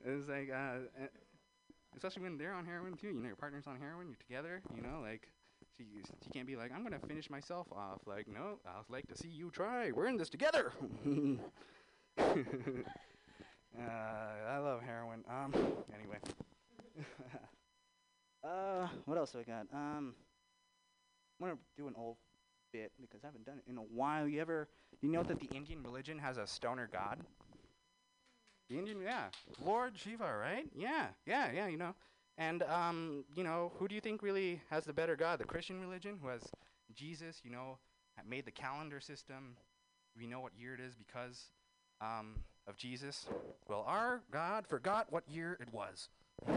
it's like uh, especially when they're on heroin too. You know your partner's on heroin, you're together. You know like she she can't be like I'm gonna finish myself off. Like no, I'd like to see you try. We're in this together. <laughs> uh, I love heroin. Um anyway. <laughs> uh, what else do I got? Um. I'm gonna do an old bit because I haven't done it in a while. You ever you know that the Indian religion has a stoner god? The Indian, yeah. Lord Shiva, right? Yeah, yeah, yeah, you know. And, um, you know, who do you think really has the better God? The Christian religion, who has Jesus, you know, made the calendar system. We know what year it is because um, of Jesus. Well, our God forgot what year it was. <laughs>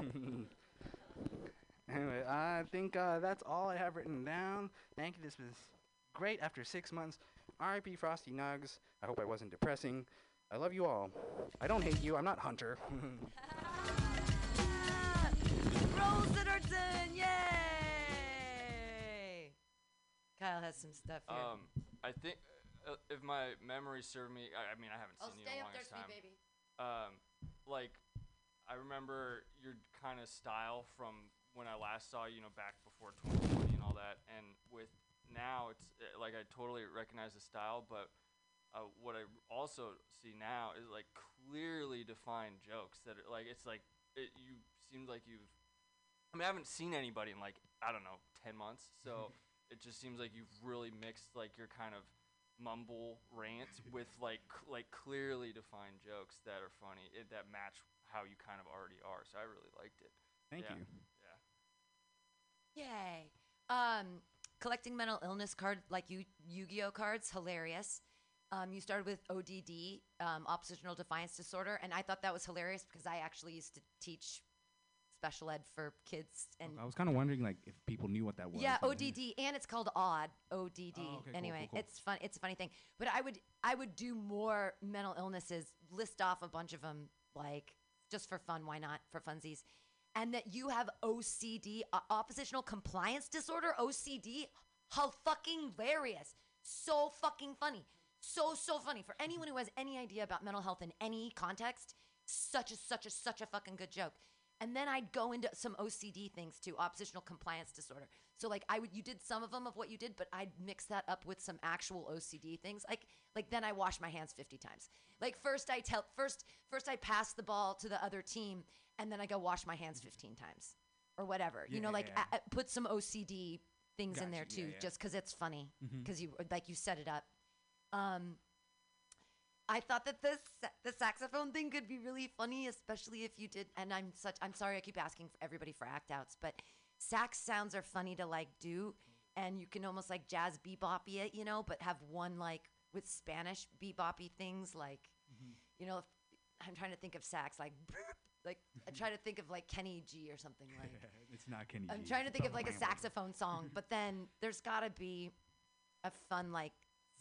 anyway, I think uh, that's all I have written down. Thank you. This was great after six months. R.I.P. Frosty Nugs. I hope I wasn't depressing. I love you all. I don't hate you. I'm not Hunter. <laughs> Rose Siderton, yay! Kyle has some stuff here. Um, I think uh, if my memory served me, I, I mean, I haven't Oh, seen you in a long there, time. baby. Um, like, I remember your kind of style from when I last saw you, you know, back before 2020 and all that. And with now, it's uh, like I totally recognize the style, but uh, what I also see now is like clearly defined jokes that are like it's like it, you seemed like you've. I mean, I haven't seen anybody in like I don't know ten months, so it just seems like you've really mixed like your kind of mumble rant <laughs> with like c- like clearly defined jokes that are funny it, that match how you kind of already are. So I really liked it. Thank Yeah. you. Yeah. Yay. Um, collecting mental illness card like you Yu-Gi-Oh cards, hilarious. Um, you started with ODD, um, oppositional defiance disorder, and I thought that was hilarious because I actually used to teach special ed for kids and I was kind of wondering, like, if people knew what that was. yeah, ODD, and it's called ODD. ODD. Oh, okay, cool, anyway, cool, cool. it's fun. It's a funny thing. But I would I would do more mental illnesses. List off a bunch of them, like just for fun. Why not for funsies? And that you have OCD, uh, oppositional compliance disorder, OCD. How fucking hilarious! So fucking funny. So so funny for anyone who has any idea about mental health in any context. Such a such a such a fucking good joke. And then I'd go into some OCD things too, oppositional compliance disorder. So like I would, you did some of them of what you did, but I'd mix that up with some actual OCD things. Like like then I wash my hands 50 times. Like first I tell first first I pass the ball to the other team, and then I go wash my hands 15 times, or whatever. you know, yeah, like yeah. a- a- put some OCD things in there too, yeah, yeah. just because it's funny, Mhm. because you like you set it up. Um, I thought that this the saxophone thing could be really funny, especially if you did. And I'm such I'm sorry I keep asking for everybody for act outs, but sax sounds are funny to like do, and you can almost like jazz beboppy it, you know, but have one like with Spanish beboppy things like, mm-hmm. you know, if, I'm trying to think of sax like. <laughs> Like I try to think of like Kenny G or something <laughs> like. it's not Kenny. I'm G, trying to think of like a saxophone song, but then there's got to be a fun like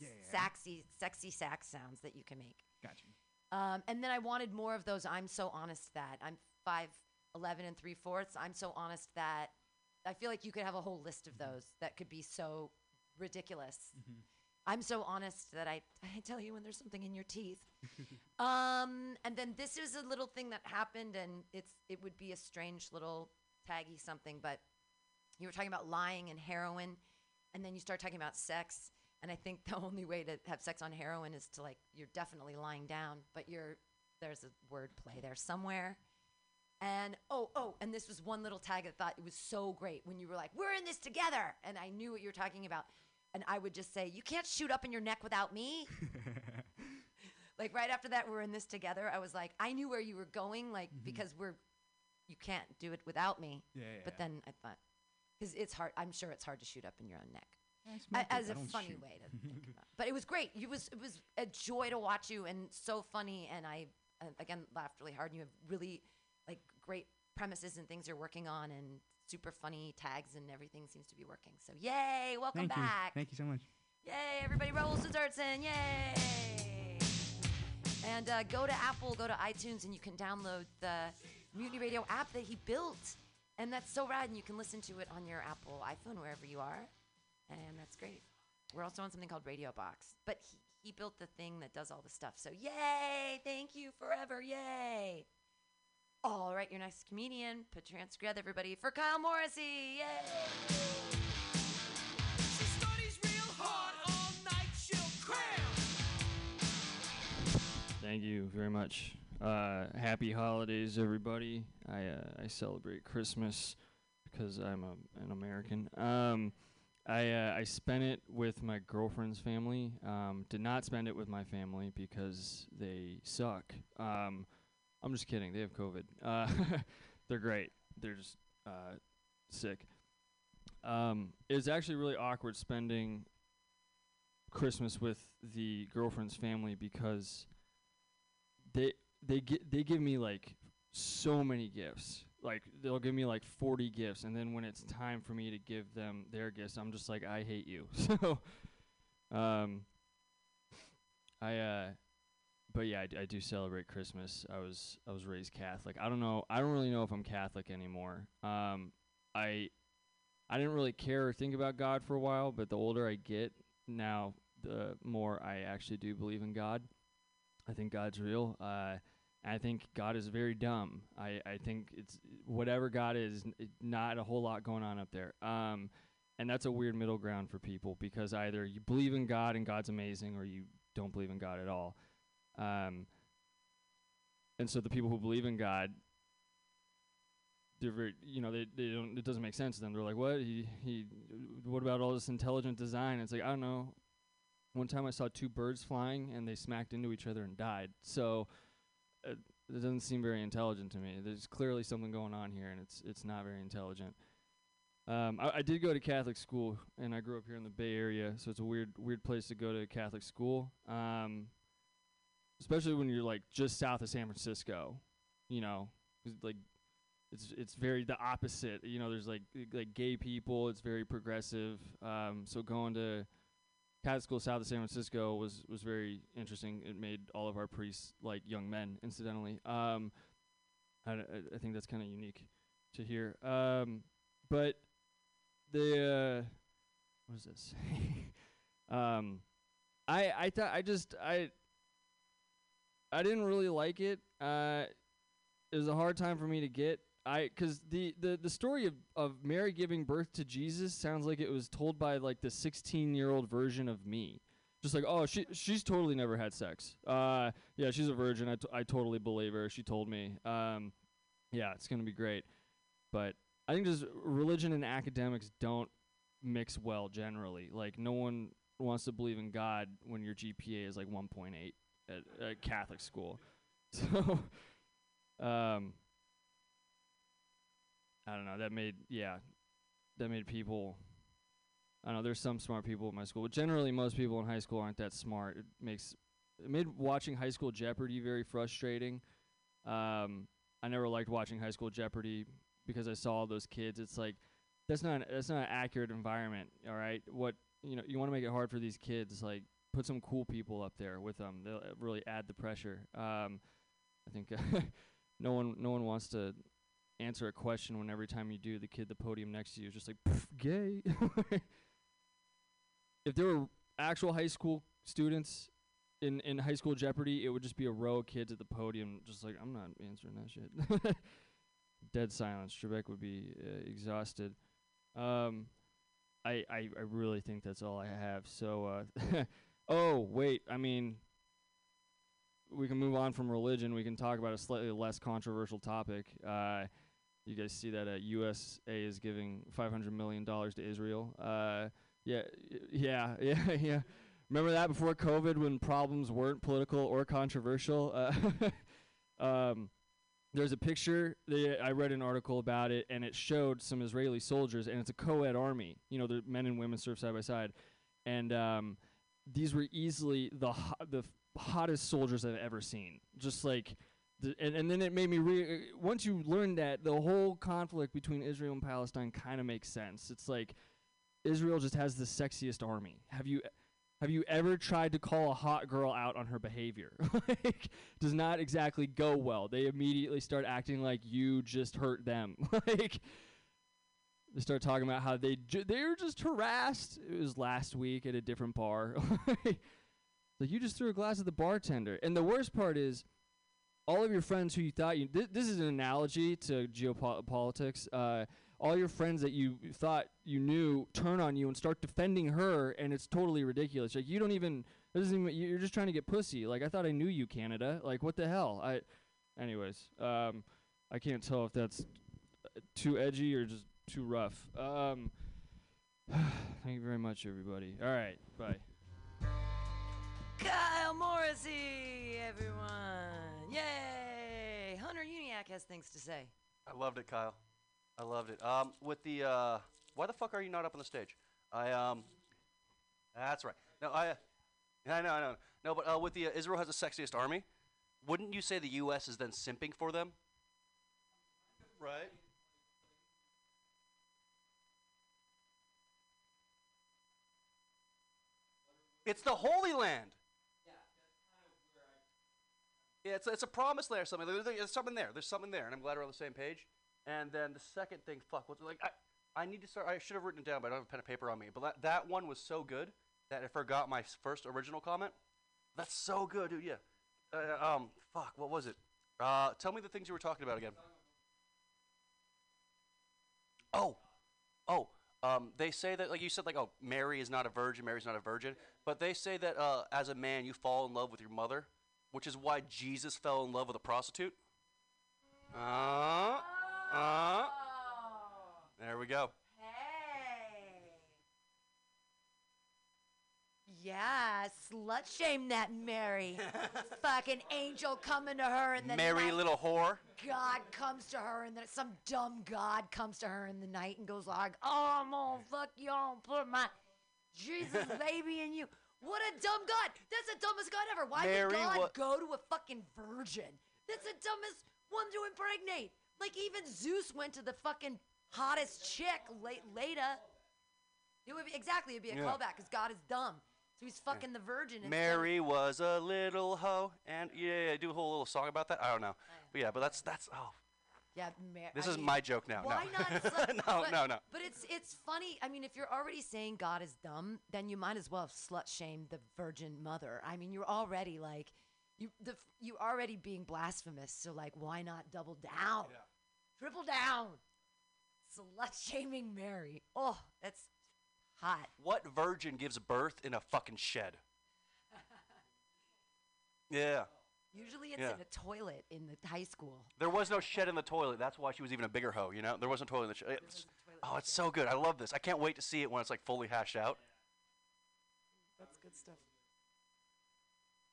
Yeah, saxy, sexy sax sounds that you can make. Gotcha. Um, and then I wanted more of those. I'm so honest that I'm five eleven and three fourths. I'm so honest that I feel like you could have a whole list of those that could be so ridiculous. I'm so honest that I, I tell you when there's something in your teeth. <laughs> um, and then this is a little thing that happened, and it's it would be a strange little taggy something, but you were talking about lying and heroin, and then you start talking about sex. And I think <laughs> the only way to have sex on heroin is to like you're definitely lying down, but you're there's a word play there somewhere. And oh, oh, and this was one little tag I thought it was so great when you were like, "We're in this together," and I knew what you were talking about. And I would just say, "You can't shoot up in your neck without me." <laughs> like right after that, we're in this together. I was like, I knew where you were going, like mm-hmm. because we're, you can't do it without me. Yeah, yeah, But yeah. then I thought, because it's hard. I'm sure it's hard to shoot up in your own neck. I A- smoke it, as a funny shoot. way to <laughs> think about. But it was great. It was it was a joy to watch you and so funny. And I uh, again laughed really hard. And you have really like great premises and things you're working on and super funny tags and everything seems to be working. So yay! Welcome Thank you. back. Thank you so much. Yay! Everybody rolls Dessertson. Yay! And uh, go to Apple, go to iTunes, and you can download the Mutiny Radio app that he built. And that's so rad. And you can listen to it on your Apple iPhone, wherever you are. And that's great. We're also on something called Radio Box. But he, he built the thing that does all the stuff. So yay! Thank you forever. Yay! All right, your next comedian. Put your hands together, everybody, for Kyle Morrissey. Yay! Thank you very much. Uh, happy holidays, everybody. I uh, I celebrate Christmas because I'm a, an American. Um, I uh, I spent it with my girlfriend's family. Um, did not spend it with my family because they suck. Um, I'm just kidding. They have COVID. Uh, <laughs> they're great. They're just uh, sick. Um, it's actually really awkward spending Christmas with the girlfriend's family because they they gi- they give me like so many gifts. Like they'll give me like 40 gifts and then when it's time for me to give them their gifts, I'm just like I hate you. <laughs> So um I uh but yeah, I, d- I do celebrate Christmas. I was I was raised Catholic. I don't know. I don't really know if I'm Catholic anymore. Um I I didn't really care or think about God for a while, but the older I get now, the more I actually do believe in God. I think God's real. Uh, I think God is very dumb. I, I think it's whatever God is, not a whole lot going on up there. Um, and that's a weird middle ground for people because either you believe in God and God's amazing, or you don't believe in God at all. Um, and so the people who believe in God, they're very, you know, they, they don't. It doesn't make sense to them. They're like, what? He he. What about all this intelligent design? It's like I don't know. One time I saw two birds flying and they smacked into each other and died. So it doesn't seem very intelligent to me. There's clearly something going on here, and it's it's not very intelligent. Um, I, I did go to Catholic school, and I grew up here in the Bay Area, so it's a weird weird place to go to Catholic school. Um, especially when you're like just south of San Francisco, you know, like it's it's very the opposite. You know, there's like like gay people. It's very progressive. Um, so going to Catholic school south of San Francisco was was very interesting. It made all of our priests like young men, incidentally. Um, think that's kind of unique to hear. Um, but the uh, what is this? <laughs> um, I I thought I just I I didn't really like it. Uh, it was a hard time for me to get. I because the, the the story of of Mary giving birth to Jesus sounds like it was told by like the 16 year old version of me. Just like oh she she's totally never had sex. Uh yeah she's a virgin. I, t- I totally believe her. She told me. Um yeah it's gonna be great. But I think just religion and academics don't mix well generally. Like no one wants to believe in God when your GPA is like 1.8 at, at Catholic school. <laughs> So, um, I don't know. That made yeah, that made people. I don't know. There's some smart people at my school, but generally most people in high school aren't that smart. It makes it made watching High School Jeopardy very frustrating. Um, I never liked watching High School Jeopardy because I saw all those kids. It's like that's not that's not an accurate environment. All right, what you know you want to make it hard for these kids. Like put some cool people up there with them. They'll uh, really add the pressure. Um, I think <laughs> no one no one wants to answer a question when every time you do, the kid the podium next to you is just like "Pff, gay. <laughs> if there were actual high school students in in high school Jeopardy, it would just be a row of kids at the podium, just like I'm not answering that shit. <laughs> Dead silence. Trebek would be uh, exhausted. Um, I, I I really think that's all I have. So, uh, <laughs> oh wait, I mean, we can move on from religion. We can talk about a slightly less controversial topic. Uh, you guys see that uh, USA is giving 500 million dollars to Israel. Uh, yeah, yeah, <laughs> yeah, yeah. Remember that before COVID, when problems weren't political or controversial. Uh, <laughs> um, there's a picture. They, I read an article about it, and it showed some Israeli soldiers, and it's a co-ed army. You know, the men and women serve side by side, and um, these were easily the ho- the f- hottest soldiers I've ever seen. Just like, the, and and then it made me re- uh, once you learn that the whole conflict between Israel and Palestine kind of makes sense. It's like Israel just has the sexiest army. Have you have you ever tried to call a hot girl out on her behavior? <laughs> like, does not exactly go well. They immediately start acting like you just hurt them. <laughs> like, they start talking about how they ju- they were just harassed. It was last week at a different bar. <laughs> like you just threw a glass at the bartender. And the worst part is, all of your friends who you thought you thi- this is an analogy to geopolitics. Uh, all your friends that you thought you knew turn on you and start defending her, and it's totally ridiculous. Like you don't even it doesn't even you're just trying to get pussy. Like I thought I knew you, Canada. Like what the hell? I, anyways, um, I can't tell if that's uh, too edgy or just too rough. Um, <sighs> thank you very much, everybody. All right, bye. Kyle Morrissey, everyone. Yay! Hunter Uniac has things to say. I loved it, Kyle. I loved it. Um, with the uh, why the fuck are you not up on the stage? I um, that's right. No, I, I know, I know. No, but uh, with the uh, Israel has the sexiest army. Wouldn't you say the U.S. is then simping for them? Right. It's the Holy Land. Yeah, it's, it's a promise or something. There- there- There's something there. There's something there, and I'm glad we're on the same page. And then the second thing, fuck, what's like? I, I need to start. I should have written it down, but I don't have a pen and paper on me. But that, that one was so good that I forgot my first original comment. That's so good, dude. Yeah. Uh, um, fuck, what was it? Uh, tell me the things you were talking about again. Oh, oh. Um, they say that, like you said, like, oh, Mary is not a virgin. Mary's not a virgin. But they say that uh, as a man, you fall in love with your mother, which is why Jesus fell in love with a prostitute. Uh, uh. There we go. Hey. Yeah, slut shame that Mary. <laughs> Fucking angel coming to her and then Mary, little whore. God comes to her and then some dumb God comes to her in the night and goes like, "Oh, I'm gonna fuck you, I'm put my Jesus <laughs> baby in you." What a dumb God! That's the dumbest God ever. Why Mary did God wa- go to a fucking virgin? That's the dumbest one to impregnate. Like even Zeus went to the fucking hottest chick, La- Leda. It would be exactly. It'd be a Yeah. callback because God is dumb, so he's fucking the virgin. Mary was a little hoe, and yeah, yeah, do a whole little song about that. I don't know, but yeah, but that's that's oh, Yeah, Mar- this I is mean, my joke now. Why no. not? <laughs> slut- no, but, no, no. But it's it's funny. I mean, if you're already saying God is dumb, then you might as well have slut shamed the Virgin Mother. I mean, you're already like you the you already being blasphemous. So like, why not double down? Triple down. Slut shaming Mary. Oh, that's hot. What virgin gives birth in a fucking shed? <laughs> Yeah. Usually it's Yeah. in a toilet in the high school. There was no shed in the toilet. That's why she was even a bigger hoe. You know, there wasn't a toilet in the shed. It's, oh, it's so good. I love this. I can't wait to see it when it's like fully hashed out. That's good stuff.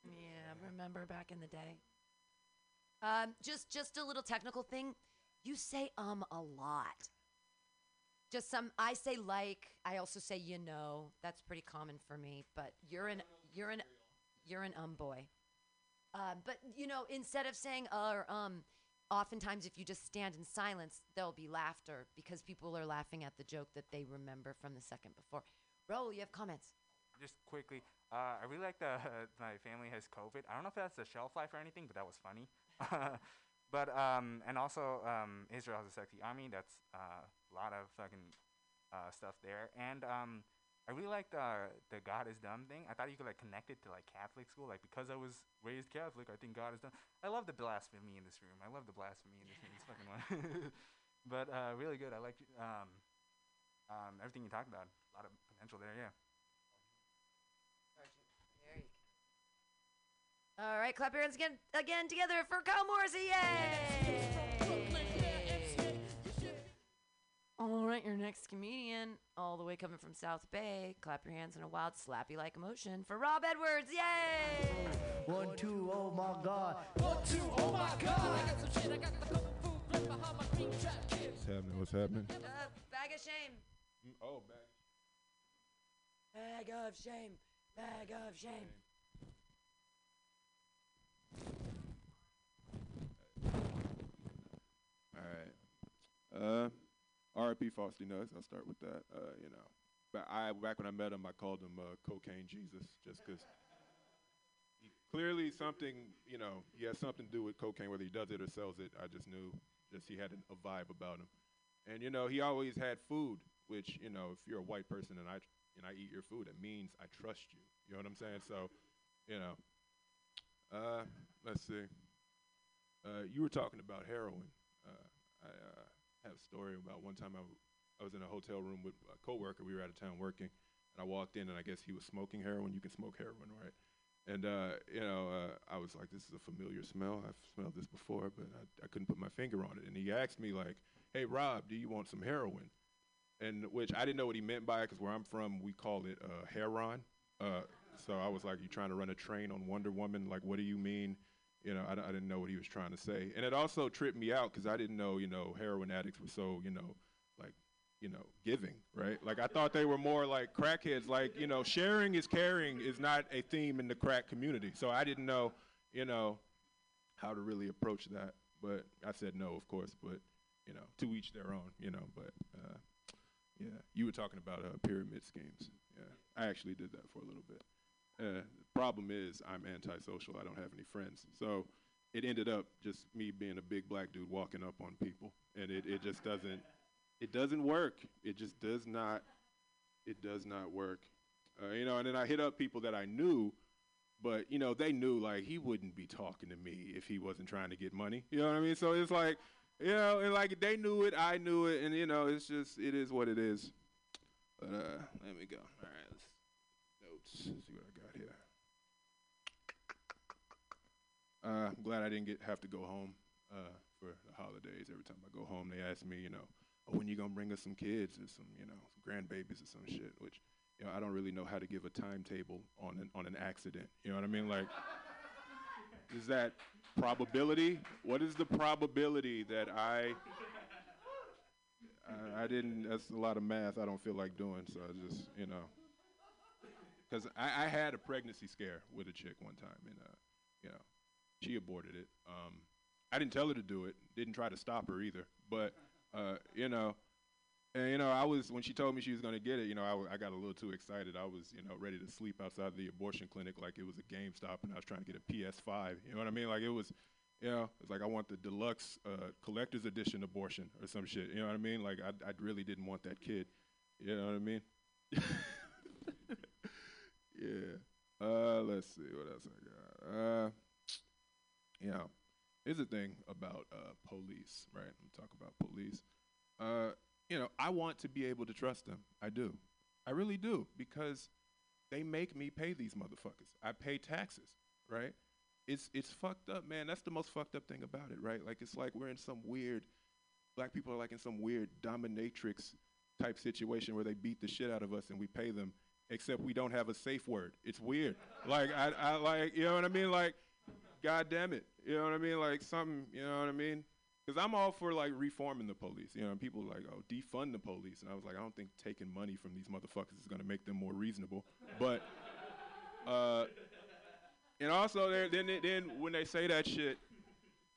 Yeah, remember back in the day. Um, just just a little technical thing. You say um a lot. Just some I say like, I also say you know. That's pretty common for me, but you're an you're an you're an um boy. Um, but you know, instead of saying uh or um, oftentimes if you just stand in silence, there'll be laughter because people are laughing at the joke that they remember from the second before. Raul, you have comments. Just quickly, uh, I really like the <laughs> my family has COVID. I don't know if that's a shelf life or anything, but that was funny. <laughs> but um, and also um, Israel has a sexy army. That's uh, a lot of fucking uh, stuff there. And um, I really like the the God is dumb thing. I thought you could like connect it to like Catholic school, like because I was raised Catholic, I think God is dumb. I love the blasphemy in this room. I love the blasphemy in this room. It's fucking one. <laughs> but uh, really good. I like um, um, everything you talked about. A lot of potential there. Yeah. All right, clap your hands again, again together for Kyle Morrissey. Yay! All right, your next comedian, all the way coming from South Bay. Clap your hands in a wild, slappy like emotion for Rob Edwards. Yay! One, two, oh my god. One, two, oh my god. I got some shit, I got the kung fu flip behind my cream trap kid. What's happening? What's happening? Uh, bag of shame. Oh, back. Bag of shame. Bag of shame. All right. Uh, R.I.P. Frosty Nuts. I'll start with that. Uh, you know, but I back when I met him, I called him uh, Cocaine Jesus, just because. Clearly, something you know, he has something to do with cocaine, whether he does it or sells it. I just knew, just he had an, a vibe about him, and you know, he always had food, which you know, if you're a white person and I and I eat your food, it means I trust you. You know what I'm saying? So, you know, uh, let's see. Uh, you were talking about heroin. Uh, I uh, have a story about one time I, w- I was in a hotel room with a coworker. We were out of town working, and I walked in, and I guess he was smoking heroin. You can smoke heroin, right? And uh, you know, uh, I was like, "This is a familiar smell. I've smelled this before, but I, I couldn't put my finger on it." And he asked me like, "Hey, Rob, do you want some heroin?" And which I didn't know what he meant by it, because where I'm from, we call it uh, heron. Uh, so I was like, "You trying to run a train on Wonder Woman? Like, what do you mean You know, I didn't know what he was trying to say, and it also tripped me out because I didn't know, you know, heroin addicts were so, you know, like, you know, giving, right? Like I thought they were more like crackheads. Like, you know, sharing is caring is not a theme in the crack community. So I didn't know, you know, how to really approach that. But I said no, of course. But you know, to each their own. You know, but uh, yeah, you were talking about uh, pyramid schemes. Yeah, I actually did that for a little bit. Uh, problem is I'm antisocial. I don't have any friends. So it ended up just me being a big black dude walking up on people, and it, it just doesn't it doesn't work. It just does not it does not work. Uh, you know, and then I hit up people that I knew, but you know they knew like he wouldn't be talking to me if he wasn't trying to get money. You know what I mean? So it's like, you know, and like they knew it, I knew it, and you know it's just it is what it is. But uh, let me go. All right, let's notes. See what I got here. Uh, I'm glad I didn't get have to go home uh, for the holidays. Every time I go home, they ask me, you know, oh, when you gonna bring us some kids or some, you know, some grandbabies or some shit. Which, you know, I don't really know how to give a timetable on an on an accident. You know what I mean? Like, is that probability? What is the probability that I? I, I didn't. That's a lot of math. I don't feel like doing. So I just, you know, because I, I had a pregnancy scare with a chick one time, and uh, you know, she aborted it. Um, I didn't tell her to do it. Didn't try to stop her either. But uh, you know, and you know, I was when she told me she was gonna get it. You know, I, w- I got a little too excited. I was you know ready to sleep outside the abortion clinic like it was a GameStop, and I was trying to get a PS5. You know what I mean? Like it was. You know, it's like I want the deluxe uh, collector's edition abortion or some shit. You know what I mean? Like I, I really didn't want that kid. You know what I mean? <laughs> yeah. Uh, let's see what else I got. Uh, you know, here's the thing about uh, police, right? Talk about police. Uh, you know, I want to be able to trust them. I do. I really do because they make me pay these motherfuckers. I pay taxes, right? It's it's fucked up, man. That's the most fucked up thing about it, right? Like it's like we're in some weird black people are like in some weird dominatrix type situation where they beat the shit out of us and we pay them, except we don't have a safe word. It's weird. like I, I like you know what I mean? Like, god damn it. You know what I mean? Like something, you know what I mean? Because I'm all for like reforming the police. You know, people are like, oh, defund the police. And I was like, I don't think taking money from these motherfuckers is gonna make them more reasonable. But uh and also then then when they say that shit,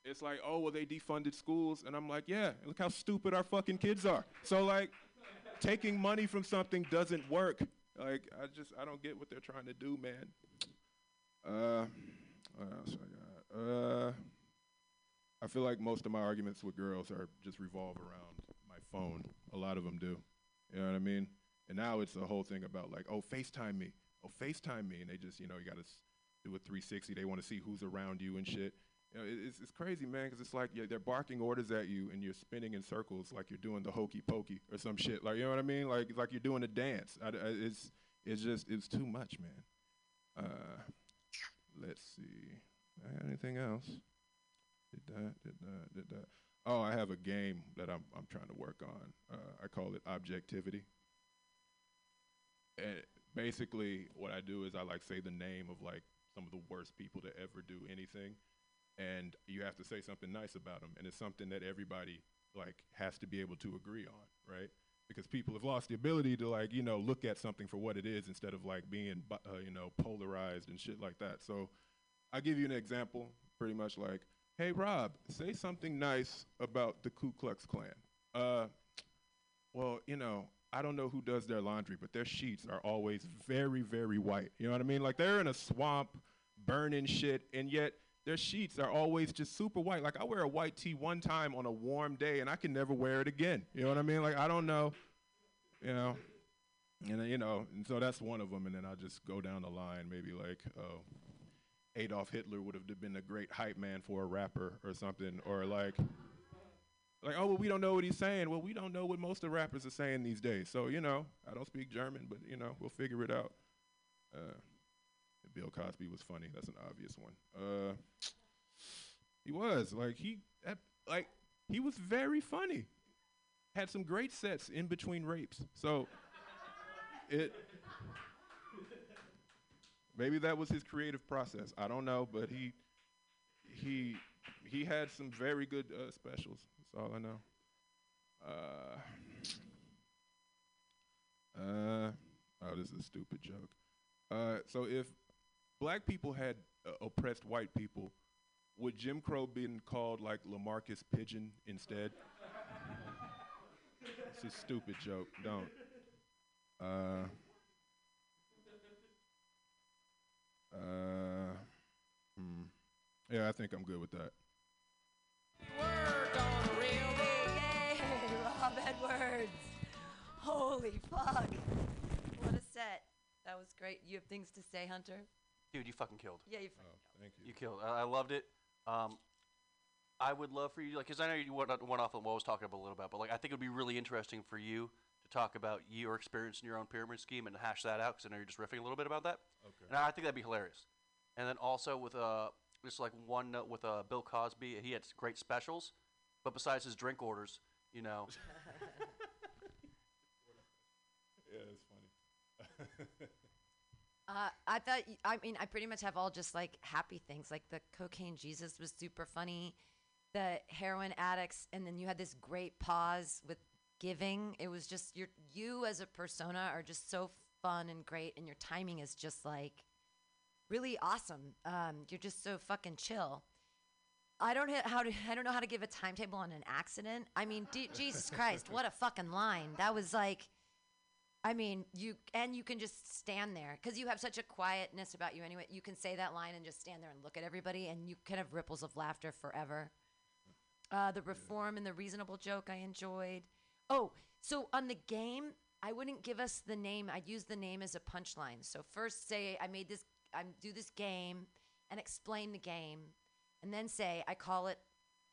it's like, oh well they defunded schools. And I'm like, yeah, look how stupid our fucking kids are. So like taking money from something doesn't work. Like I just I don't get what they're trying to do, man. Uh got? Uh I feel like most of my arguments with girls are just revolve around my phone. A lot of them do. You know what I mean? And now it's the whole thing about like, oh, FaceTime me. Oh, FaceTime me. And they just, you know, you got to do a 360. They want to see who's around you and shit. You know, it, it's, it's crazy, man, because it's like yeah, they're barking orders at you and you're spinning in circles like you're doing the hokey pokey or some shit. Like, you know what I mean? Like, like you're doing a dance. I, I- it's, it's just, it's too much, man. Uh, let's see. I got anything else? Did that, did that, did that. Oh, I have a game that I'm I'm trying to work on. Uh, I call it objectivity. And basically, what I do is I like say the name of like some of the worst people to ever do anything, and you have to say something nice about them, and it's something that everybody like has to be able to agree on, right? Because people have lost the ability to like you know look at something for what it is instead of like being uh, you know polarized and shit like that. So I'll give you an example, pretty much like, hey Rob, say something nice about the Ku Klux Klan. Uh, well, you know, I don't know who does their laundry, but their sheets are always very, very white. You know what I mean? Like they're in a swamp, burning shit, and yet their sheets are always just super white. Like I wear a white tee one time on a warm day, and I can never wear it again. You know what I mean? Like I don't know, you know. And then, you know, and so that's one of them, and then I'll just go down the line, maybe like, oh, Adolf Hitler would have been a great hype man for a rapper or something, or like, like, oh, well, we don't know what he's saying. Well, we don't know what most of the rappers are saying these days. So, you know, I don't speak German, but, you know, we'll figure it out. Uh, Bill Cosby was funny. That's an obvious one. Uh, he was. Like, he, that, like, he was very funny. Had some great sets in between rapes. So, it, maybe that was his creative process. I don't know, but he, he he had some very good uh, specials. That's all I know. Uh, uh, oh, this is a stupid joke. Uh, so if black people had uh, oppressed white people, would Jim Crow been called like Lamarcus Pigeon instead? <laughs> it's a stupid joke. Don't. Uh, uh, hmm. Yeah, I think I'm good with that. Yay, <laughs> Rob Edwards. Holy fuck. What a set. That was great. You have things to say, Hunter? Dude, you fucking killed. Yeah, you fucking killed. Thank you. You killed. I, I loved it. Um, I would love for you, like, because I know you went, went off on what I was talking about a little bit, but like, I think it would be really interesting for you to talk about your experience in your own pyramid scheme and hash that out, because I know you're just riffing a little bit about that. Okay. And I think that'd be hilarious. And then also with uh, just like one note with uh, Bill Cosby, he had s- great specials, but besides his drink orders, you know, <laughs> Yeah, it's funny. <laughs> Uh, I thought, I mean, I pretty much have all just like happy things. Like the cocaine Jesus was super funny, the heroin addicts, and then you had this great pause with giving. It was just your you as a persona are just so fun and great, and your timing is just like really awesome. Um, you're just so fucking chill. I don't ha- how to <laughs> I don't know how to give a timetable on an accident. I mean, D- Jesus Christ, what a fucking line. That was like I mean, you and you can just stand there because you have such a quietness about you anyway. You can say that line and just stand there and look at everybody, and you can have ripples of laughter forever. Uh, the reform and the reasonable joke I enjoyed. Oh, so on the game, I wouldn't give us the name. I'd use the name as a punchline. So first say I made this, I do this game, and explain the game, and then say I call it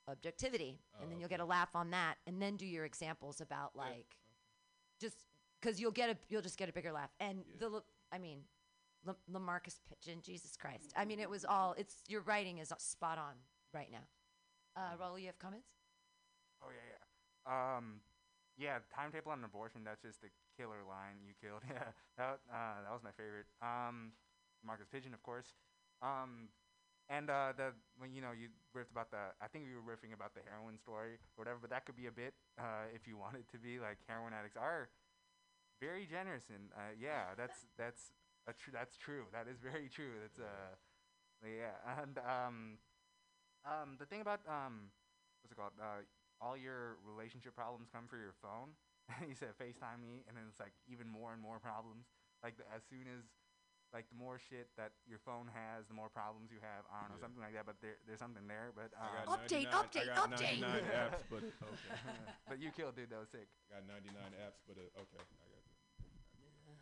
objectivity, and then you'll get a laugh on that, and then do your examples about like just because you'll get a you'll just get a bigger laugh. And the I mean, La- Lamarcus Pigeon, Jesus Christ. I mean, it was all. It's your writing is spot on right now. Uh, Raul, you have comments? Oh yeah, yeah. Um, yeah, timetable on abortion. That's just the killer line you killed. <laughs> Yeah, that uh, that was my favorite. Um, Marcus Pigeon, of course. Um, and uh, the when you know you riffed about the, I think we were riffing about the heroin story or whatever, but that could be a bit uh, if you <laughs> wanted to be like heroin addicts are very generous and uh, yeah, <laughs> that's that's a tr- that's true. That is very true. That's uh, yeah, and um, um, the thing about um, what's it called? Uh, all your relationship problems come through your phone. <laughs> he said FaceTime me, and then it's like even more and more problems. Like the, as soon as like the more shit that your phone has, the more problems you have. I don't know, something like that. But there, there's something there. But I um, got 99 I got 99 apps, but <laughs> okay. but you killed, dude. That was sick. I got 99 apps, but uh, okay. I got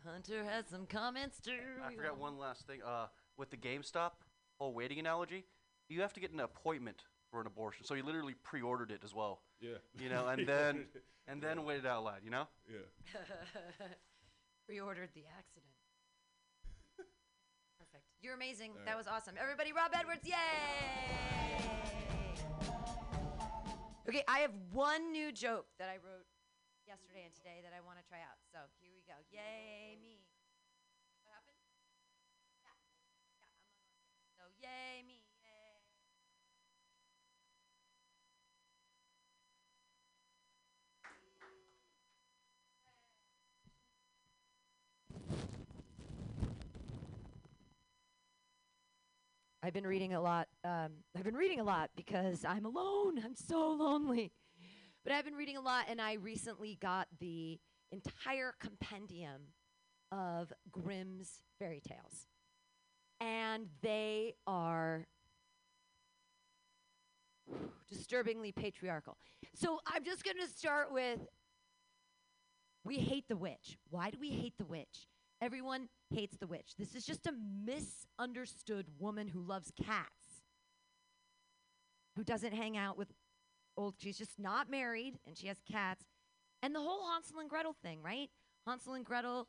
Hunter has some comments too. I forgot one last thing. Uh, with the GameStop whole waiting analogy, you have to get an appointment for an abortion. So you literally pre-ordered it as well. Yeah. You know, and then <laughs> and then waited out loud. You know. Yeah. <laughs> Pre-ordered the accident. <laughs> Perfect. You're amazing. All That right. was awesome. Everybody, Rob Edwards, yay! Okay, I have one new joke that I wrote yesterday and today that I want to try out. Yay me. What happened? Yeah. Yeah. So yay me. Yay. I've been reading a lot. Um, I've been reading a lot because I'm alone. I'm so lonely. But I've been reading a lot, and I recently got the entire compendium of Grimm's fairy tales. And they are disturbingly patriarchal. So I'm just going to start with we hate the witch. Why do we hate the witch? Everyone hates the witch. This is just a misunderstood woman who loves cats, who doesn't hang out with old. She's just not married and she has cats. And the whole Hansel and Gretel thing, right? Hansel and Gretel,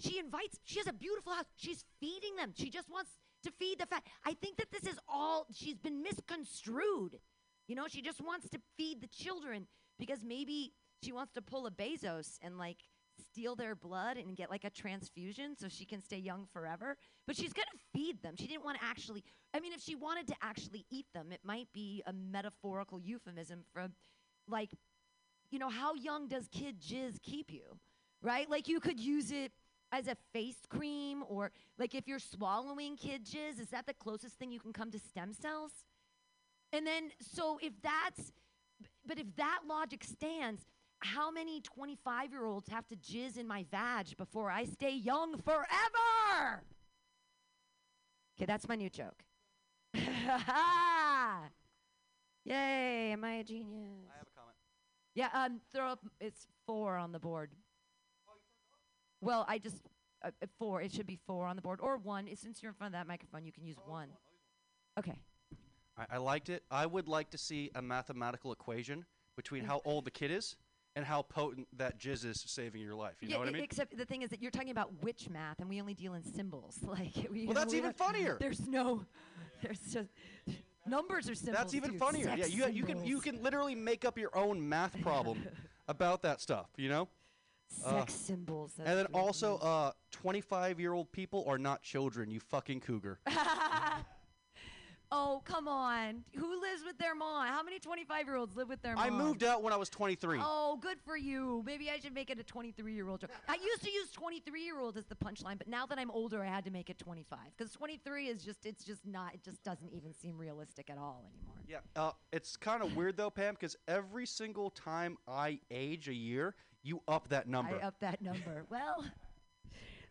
she invites, she has a beautiful house. She's feeding them. She just wants to feed the fat. I think that this is all, she's been misconstrued. You know, she just wants to feed the children because maybe she wants to pull a Bezos and like steal their blood and get like a transfusion so she can stay young forever. But she's gonna feed them. She didn't want to actually. I mean, if she wanted to actually eat them, it might be a metaphorical euphemism for like, you know, how young does kid jizz keep you? Right? Like you could use it as a face cream or like if you're swallowing kid jizz, is that the closest thing you can come to stem cells? And then so if that's but if that logic stands, how many 25 year olds have to jizz in my vag before I stay young forever? Okay, that's my new joke. <laughs> Yay, am I a genius? I. Yeah, um, throw up. It's four on the board. Well, I just uh, uh, four. It should be four on the board or one. Uh, Since you're in front of that microphone, you can use one. Okay. I, I liked it. I would like to see a mathematical equation between how old the kid is and how potent that jizz is saving your life. You know what I mean? Except the thing is that you're talking about witch math, and we only deal in symbols. <laughs> Like, we, Well, that's we even don't- funnier. There's no, there's just numbers are symbols. That's even dude. funnier. Yeah, you, you can you can literally make up your own math problem <laughs> about that stuff. You know. Sex symbols, that's And then also, uh, 25 year old people are not children. You fucking cougar. <laughs> Oh, come on. Who lives with their mom? How many 25 year olds live with their mom? I moved out when I was 23. Oh, good for you. Maybe I should make it a 23 year old joke. I used to use 23 year old as the punchline, but now that I'm older, I had to make it 25 because 23 is just it's just not it just doesn't even seem realistic at all anymore. Yeah, uh, it's kind of weird though, Pam, because every single time I age a year, you up that number. I up that number. well,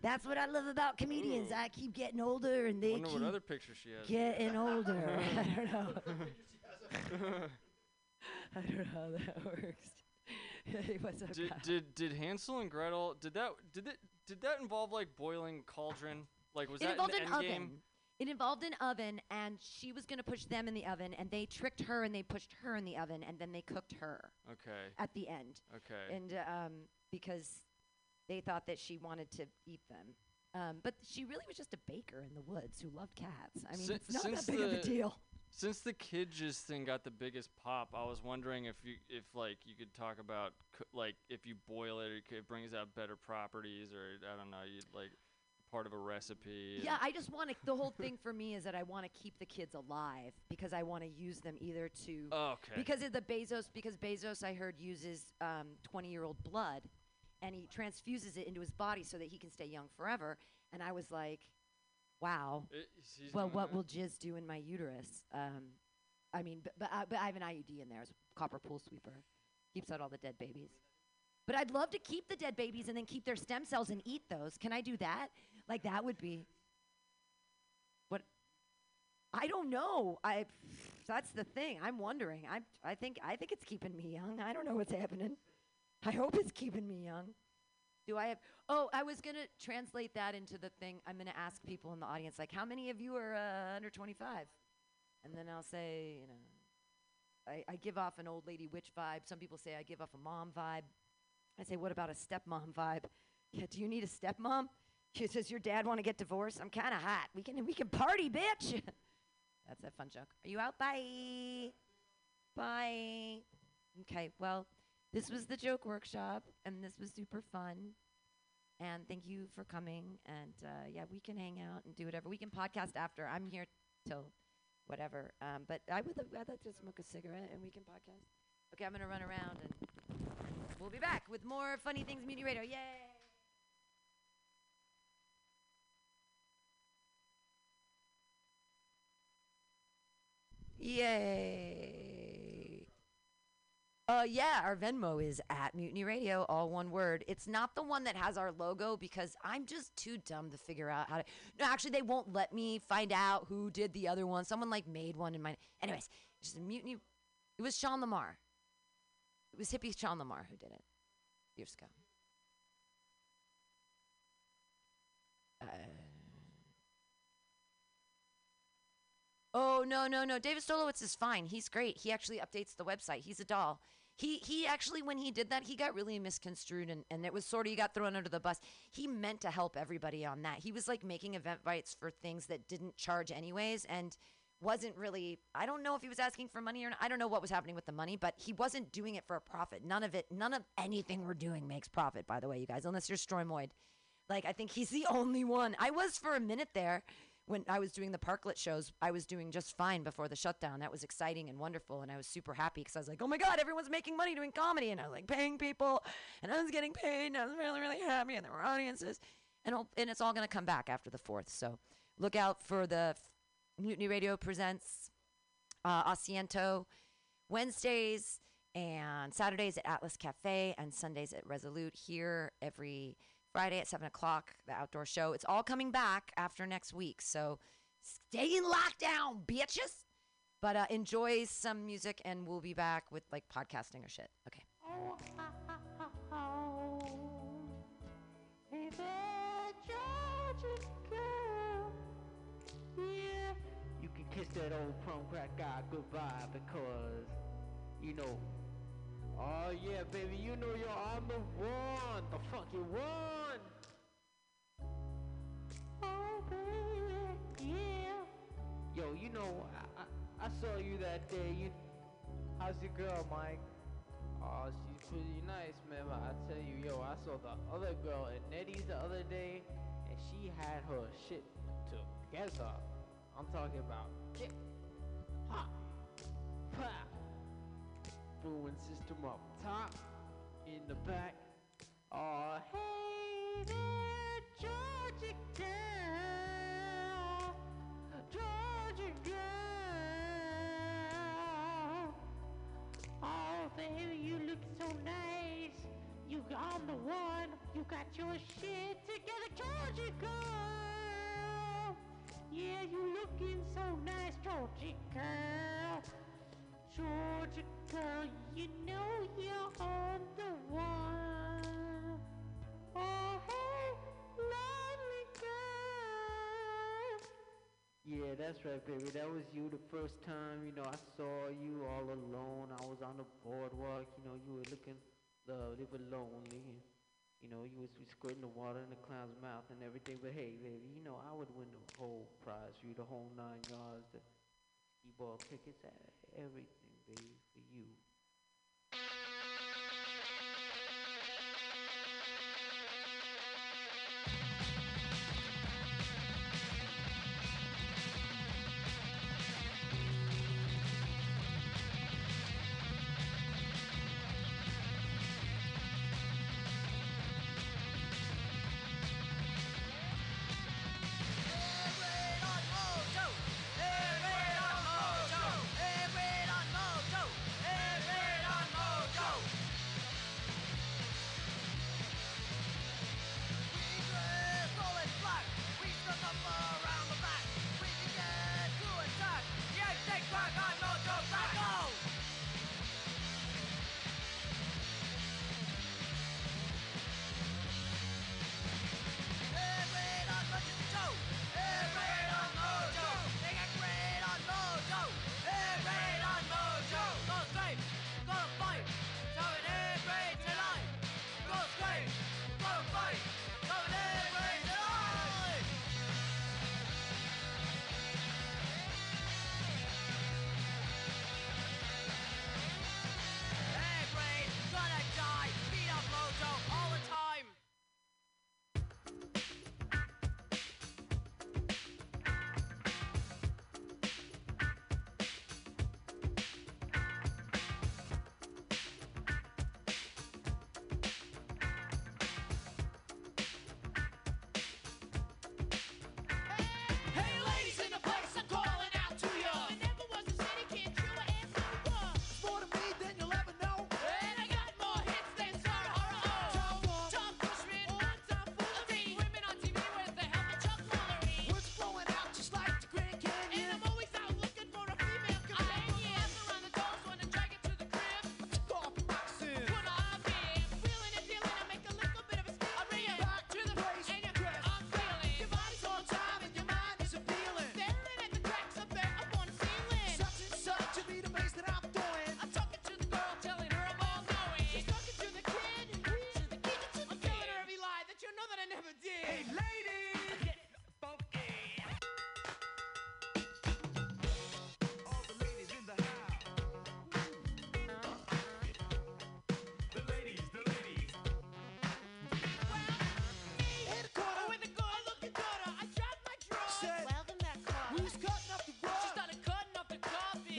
that's what I love about comedians. I keep getting older and they Wonder keep what other picture she has. getting older. <laughs> <laughs> I don't know. <laughs> I don't know how that works. What's up, did, did did Hansel and Gretel did that did it did that involve like boiling cauldron? Like was it that involved in an the oven. Endgame? It involved an oven, and she was going to push them in the oven, and they tricked her, and they pushed her in the oven, and then they cooked her Okay. at the end. Okay. And um, because they thought that she wanted to eat them. Um, but she really was just a baker in the woods who loved cats. I mean, Si- it's not that big of a deal. Since the kid jizz thing got the biggest pop, I was wondering if you if like you could talk about coo- like if you boil it, it, c- it brings out better properties, or I don't know, you like part of a recipe. Yeah, I just want to. The whole thing for me is that I want to keep the kids alive because I want to use them either to. Okay. Because of the Bezos, because Bezos, I heard uses um, twenty-year-old blood, and he transfuses it into his body so that he can stay young forever. And I was like, wow. It- well, what will jizz do in my uterus? Um, I mean, but but, I but I have an IUD in there as a copper pool sweeper, keeps out all the dead babies. But I'd love to keep the dead babies and then keep their stem cells and eat those. Can I do that? Like that would be. What? I don't know. I. That's the thing. I'm wondering. I I think I think it's keeping me young. I don't know what's happening. I hope it's keeping me young. Do I have? Oh, I was gonna translate that into the thing. I'm gonna ask people in the audience, like, how many of you are uh, under 25? And then I'll say, you know, I, I give off an old lady witch vibe. Some people say I give off a mom vibe. I say, what about a stepmom vibe? Yeah, do you need a stepmom? She says, your dad want to get divorced? I'm kind of hot. We can we can party, bitch. <laughs> That's a fun joke. Are you out? Bye. Bye. Okay. Well, this was the joke workshop, and this was super fun. And thank you for coming. And uh, yeah, we can hang out and do whatever. We can podcast after. I'm here till whatever. Um, but I would like to smoke a cigarette, and we can podcast. Okay, I'm gonna run around, and we'll be back with more funny things. Mutiny Radio. Yay! Yay. Uh, yeah, our Venmo is at Mutiny Radio, all one word. It's not the one that has our logo because I'm just too dumb to figure out how to. No, actually, they won't let me find out who did the other one. Someone like made one in my. Anyways, just a Mutiny. It was Sean Lamar. It was hippie Sean Lamar who did it years ago. Uh, Oh no no no! David Stolowitz is fine. He's great. He actually updates the website. He's a doll. He he actually when he did that he got really misconstrued and, and it was sort of he got thrown under the bus. He meant to help everybody on that. He was like making Eventbrites for things that didn't charge anyways. And wasn't really I don't know if he was asking for money or not. I don't know what was happening with the money, but he wasn't doing it for a profit. None of it, none of anything we're doing makes profit, by the way, you guys, unless you're Stroimoid. Like I think he's the only one. I was for a minute there when I was doing the parklet shows. I was doing just fine before the shutdown. That was exciting and wonderful, and I was super happy because I was like, "Oh my god, everyone's making money doing comedy," and I was like paying people, and I was getting paid, and I was really really happy, and there were audiences, and and it's all gonna come back after the fourth. So look out for the Mutiny Radio presents uh, Asiento Wednesdays and Saturdays at Atlas Cafe and Sundays at Resolute here every Friday at 7 o'clock, the outdoor show. It's all coming back after next week. So stay in lockdown, bitches. But uh, enjoy some music and we'll be back with like podcasting or shit. Okay. Kiss that old crack guy goodbye because, you know, oh yeah, baby, you know you're on the one, the fucking one. Oh baby, yeah. Yo, you know, I, I, I saw you that day. You, how's your girl, Mike? Oh, she's pretty nice, man. But I tell you, yo, I saw the other girl at Nettie's the other day, and she had her shit together. I'm talking about hip hop, pop, booming system up top, in the back. Oh, hey there, Georgia girl, Georgia girl. Oh, baby, you look so nice. You on the one. You got your shit together, Georgia girl. Yeah, you looking so nice, Georgia girl. Georgia girl, you know you're on the one. Oh, hey, lovely girl. Yeah, that's right, baby. That was you the first time, you know, I saw you all alone. I was on the boardwalk, you know, you were looking lovely but lonely. You know, you was squirting the water in the clown's mouth and everything. But hey, baby, you know, I would win the whole prize for you, the whole nine yards, the ski ball tickets, everything, baby, for you.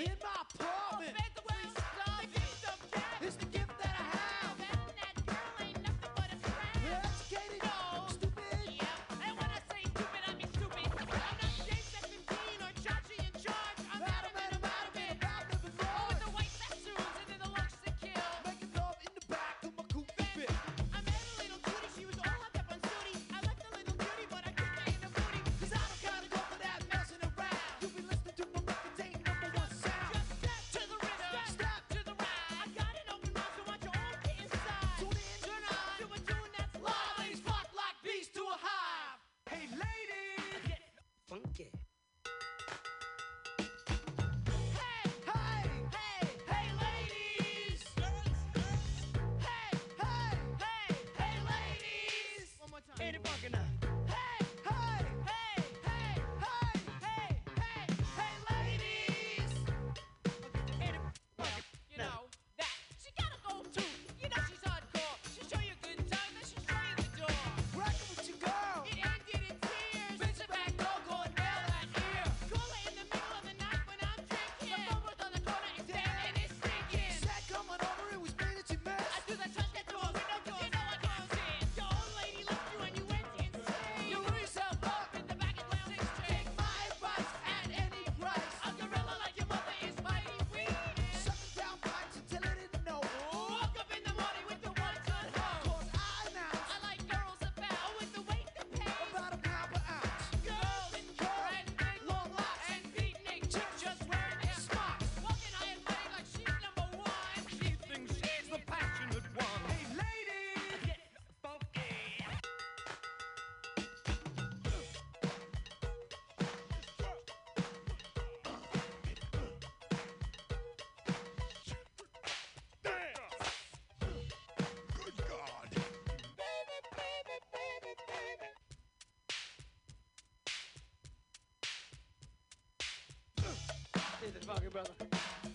hit my anything, fucking brother.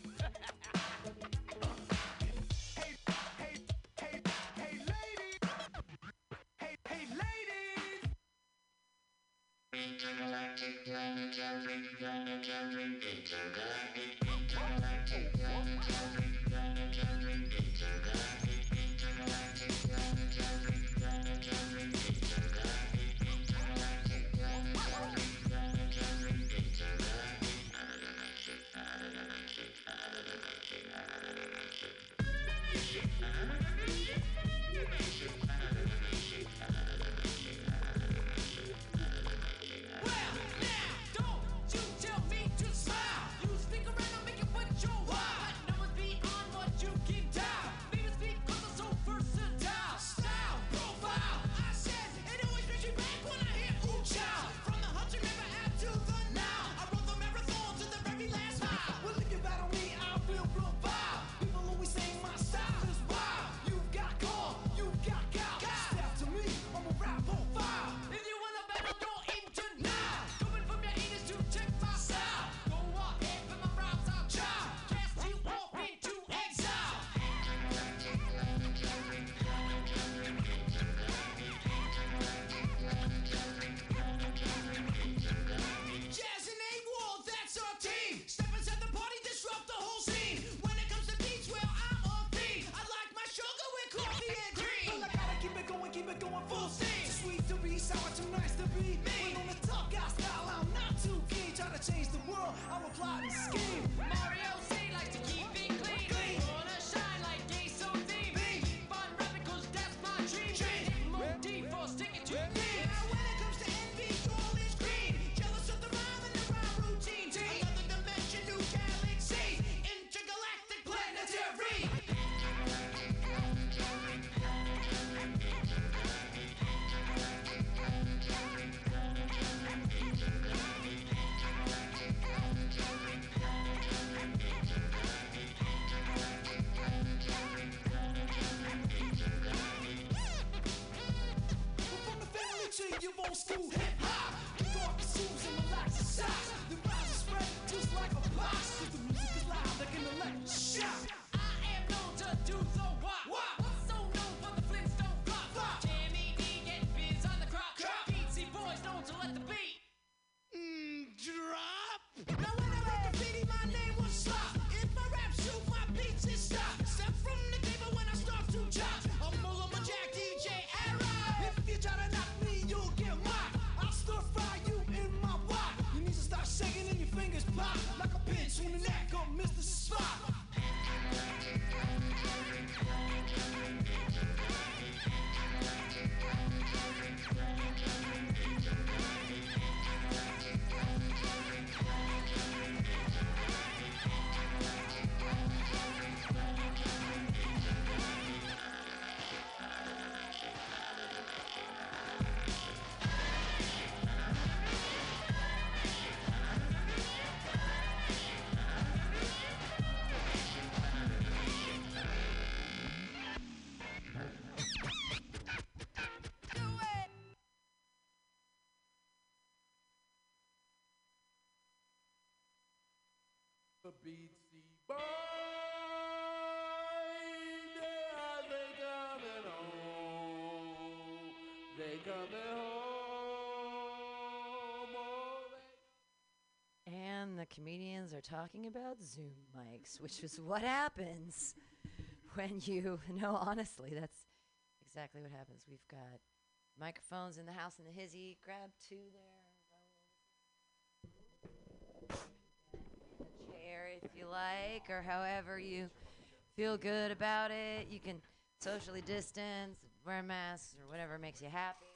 And the comedians are talking about Zoom mics, which is what happens when you, <laughs> no, honestly, that's exactly what happens. We've got microphones in the house in the hizzy. Grab two there. If you like, or however you feel good about it. You can socially distance, wear masks, or whatever makes you happy.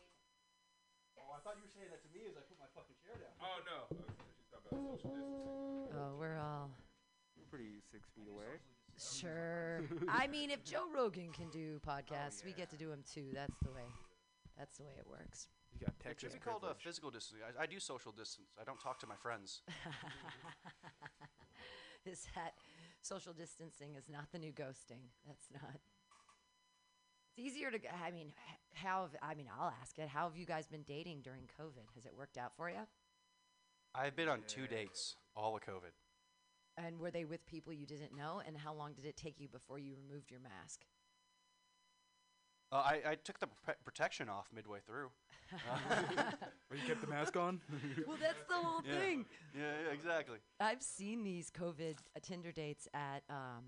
Oh, I thought you were saying that to me as I put my fucking chair down. Oh no. She's talking about social distancing. Oh, we're all Pretty six feet away. Sure. <laughs> I mean, if Joe Rogan can do podcasts, we get to do them too. That's the way. That's the way it works. You got It should be called uh, physical distance. I, I do social distance. I don't talk to my friends. <laughs> <laughs> is that social distancing is not the new ghosting. That's not. It's easier to. I mean, how? Have, I mean, I'll ask it. How have you guys been dating during COVID? Has it worked out for you? I've been on two dates, all of COVID. And were they with people you didn't know? And how long did it take you before you removed your mask? Uh, I, I took the pre- protection off midway through. <laughs> Or you kept the mask on? <laughs> well, that's the whole Yeah. thing. Yeah, yeah, exactly. I've seen these COVID uh, Tinder dates at um,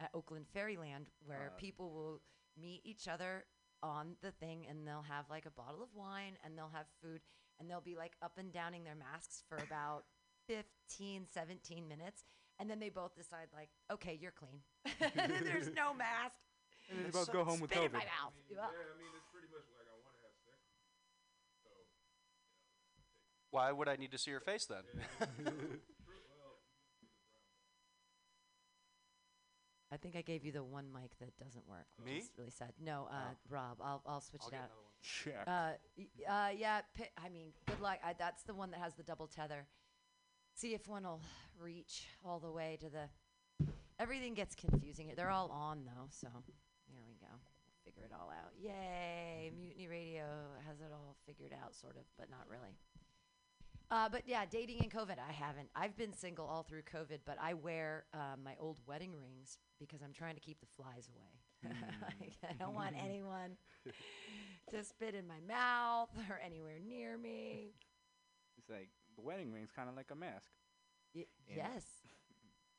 at Oakland Fairyland where Uh, people will meet each other on the thing and they'll have like a bottle of wine and they'll have food and they'll be like up and downing their masks for about 15, 17 minutes. And then they both decide like, okay, you're clean. then <laughs> there's no mask. And then they both go home with Spit in COVID. my mouth. Yeah, I mean, it's pretty much like I want to have sex. So, Why would I need to see your face then? <laughs> I think I gave you the one mic that doesn't work. Which Me? Is really sad. No, uh, Rob. I'll I'll switch I'll it get out. another one. Check. Uh, y- uh, yeah. Pi- I mean, good luck. I, that's the one that has the double tether. See if one will reach all the way to the. Everything gets confusing. They're all on though, so there we go. We'll figure it all out. Yay! Mutiny Radio has it all figured out, sort of, but not really. Uh, but yeah, dating in COVID, I haven't. I've been single all through COVID, but I wear uh, my old wedding rings because I'm trying to keep the flies away. <laughs> Like, I don't want anyone <laughs> to spit in my mouth or anywhere near me. It's like the wedding ring's kind of like a mask. Y- yes,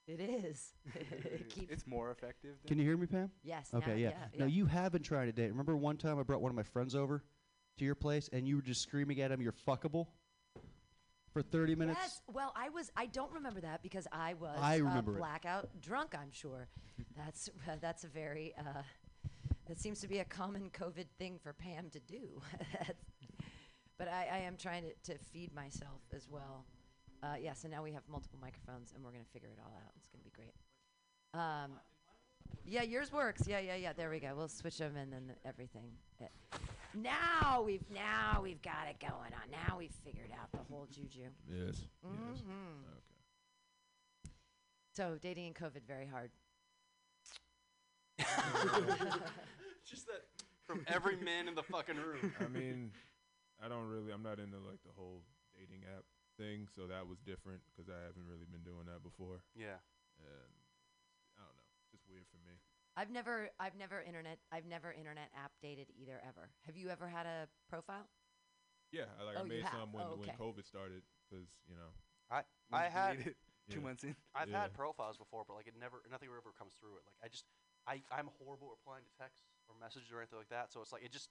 it is. <laughs> <laughs> Keep- it's more effective. Can you hear me, Pam? Yes, now- Okay, yeah. yeah, No, yeah. you have been trying to date. Remember one time I brought one of my friends over to your place and you were just screaming at him, "You're fuckable," for 30 minutes. Yes. Well, I was. I don't remember that because I was. I remember uh, it. blackout drunk. I'm sure. That's uh, that's a very. Uh, that seems to be a common COVID thing for Pam to do. <laughs> But I, I am trying to, to feed myself as well. Uh, yeah. So now we have multiple microphones, and we're gonna figure it all out. It's gonna be great. Um, yeah, yours works. Yeah, yeah, yeah. There we go. We'll switch them and then everything. Uh, now we've now we've got it going on. Now we've figured out the whole juju. Yes. Mhm. Okay. So dating in COVID very hard. <laughs> Just that from every man in the fucking room. I mean, I don't really. I'm not into like the whole dating app thing, so that was different because I haven't really been doing that before. Yeah. And I don't know, just weird for me. I've never I've never internet I've never internet app dated either ever. Have you ever had a profile? Yeah, I, like Oh, I you made have? some when Oh, when okay. COVID started because you know. I I had it, two yeah. months in. <laughs> I've Yeah. had profiles before, but like it never nothing ever comes through it. Like I just I I'm horrible at replying to texts or messages or anything like that. So it's like it just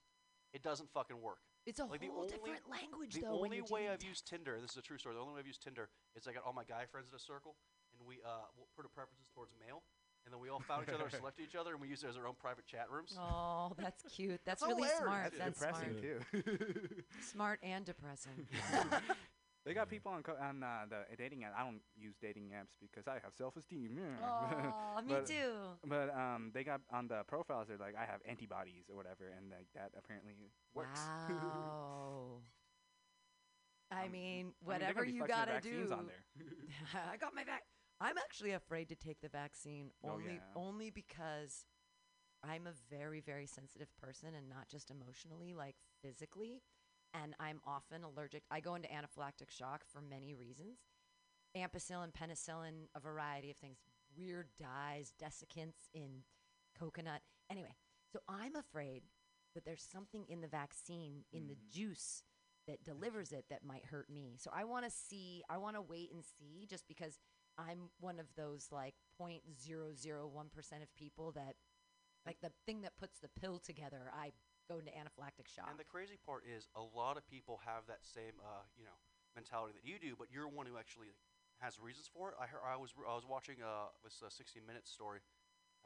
it doesn't fucking work. It's a like the whole only, different language The though. The only you're way I've used Tinder, this is a true story. The only way I've used Tinder is I got all my guy friends in a circle, and we uh we'll put our preferences towards male, and then we all found each other, <laughs> and selected each other, and we used it as our own private chat rooms. Oh, that's cute. <laughs> That's It's really hilarious. smart. That's That's, depressing smart. too. <laughs> Smart and depressing. They got people on co- on uh, the dating app. I don't use dating apps because I have self-esteem. Yeah. <laughs> Aw, me But- too. But um, they got on the profiles. They're like, I have antibodies or whatever, and like that apparently works. Wow. <laughs> I mean, I mean, whatever gonna you gotta do. on there. <laughs> I got my vac. I'm actually afraid to take the vaccine Oh, only yeah. only because I'm a very very sensitive person and not just emotionally, like physically, and I'm often allergic. I go into anaphylactic shock for many reasons. Ampicillin, penicillin, a variety of things, weird dyes, desiccants in coconut. Anyway, so I'm afraid that there's something in the vaccine in the mm. juice that delivers it that might hurt me. So I want to see, I want to wait and see just because I'm one of those like 0.001% of people that like the thing that puts the pill together, I go into anaphylactic shock. And the crazy part is, a lot of people have that same, uh, you know, mentality that you do, but you're one who actually has reasons for it. I heard, I was I was watching uh, this uh, 60 Minutes story,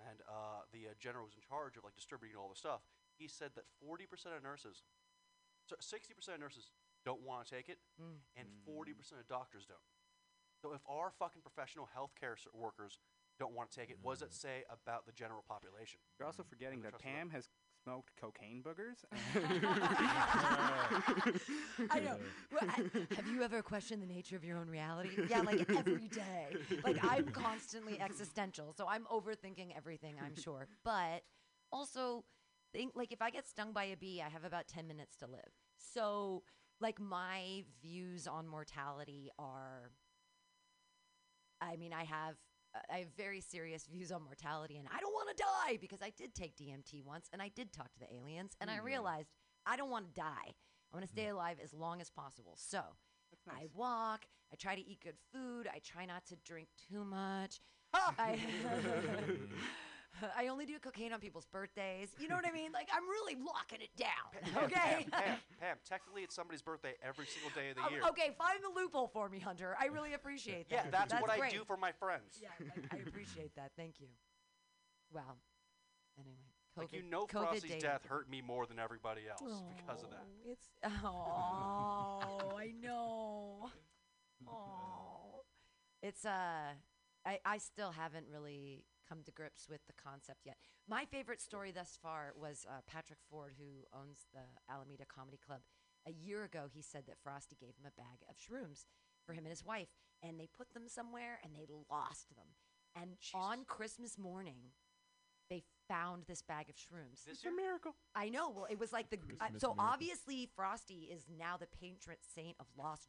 and uh, the uh, general was in charge of like distributing all the stuff. He said that 40% of nurses, so 60% of nurses don't want to take it, Mm. and 40% of doctors don't. So if our fucking professional healthcare s- workers don't want to take it, what does that say about the general population? You're also forgetting that trust. Pam has smoked cocaine boogers. <laughs> <laughs> I know. Well, I- have you ever questioned the nature of your own reality? <laughs> Yeah, like every day. Like I'm constantly existential, so I'm overthinking everything. I'm sure, but also think like if I get stung by a bee, I have about ten minutes to live. So like my views on mortality are I mean, I have I have very serious views on mortality, and I don't want to die because I did take DMT once, and I did talk to the aliens, and I Mhm. realized I don't want to die. I want to stay alive as long as possible. So I walk. I try to eat good food. I try not to drink too much. I, <laughs> <laughs> <laughs> I only do cocaine on people's birthdays. You know what I mean? Like I'm really locking it down. Okay. Pam, Pam, <laughs> Pam, technically it's somebody's birthday every single day of the Um, year. okay, find the loophole for me, Hunter. I really appreciate that. Yeah, that's, what I do for my friends. Yeah, I, I appreciate that. Thank you. Well, anyway, COVID, Like you know, COVID Frosty's dating. death hurt me more than everybody else because of that. Oh, It's <laughs> oh, I know. Oh, it's uh, I I still haven't really come to grips with the concept yet. My favorite story thus far was uh, Patrick Ford, who owns the Alameda Comedy Club. A year ago, he said that Frosty gave him a bag of shrooms for him and his wife, and they put them somewhere and they lost them. And on Christmas morning, they found this bag of shrooms. This a miracle. I know. Well, it was like the uh, so miracle. obviously Frosty is now the patron saint of lost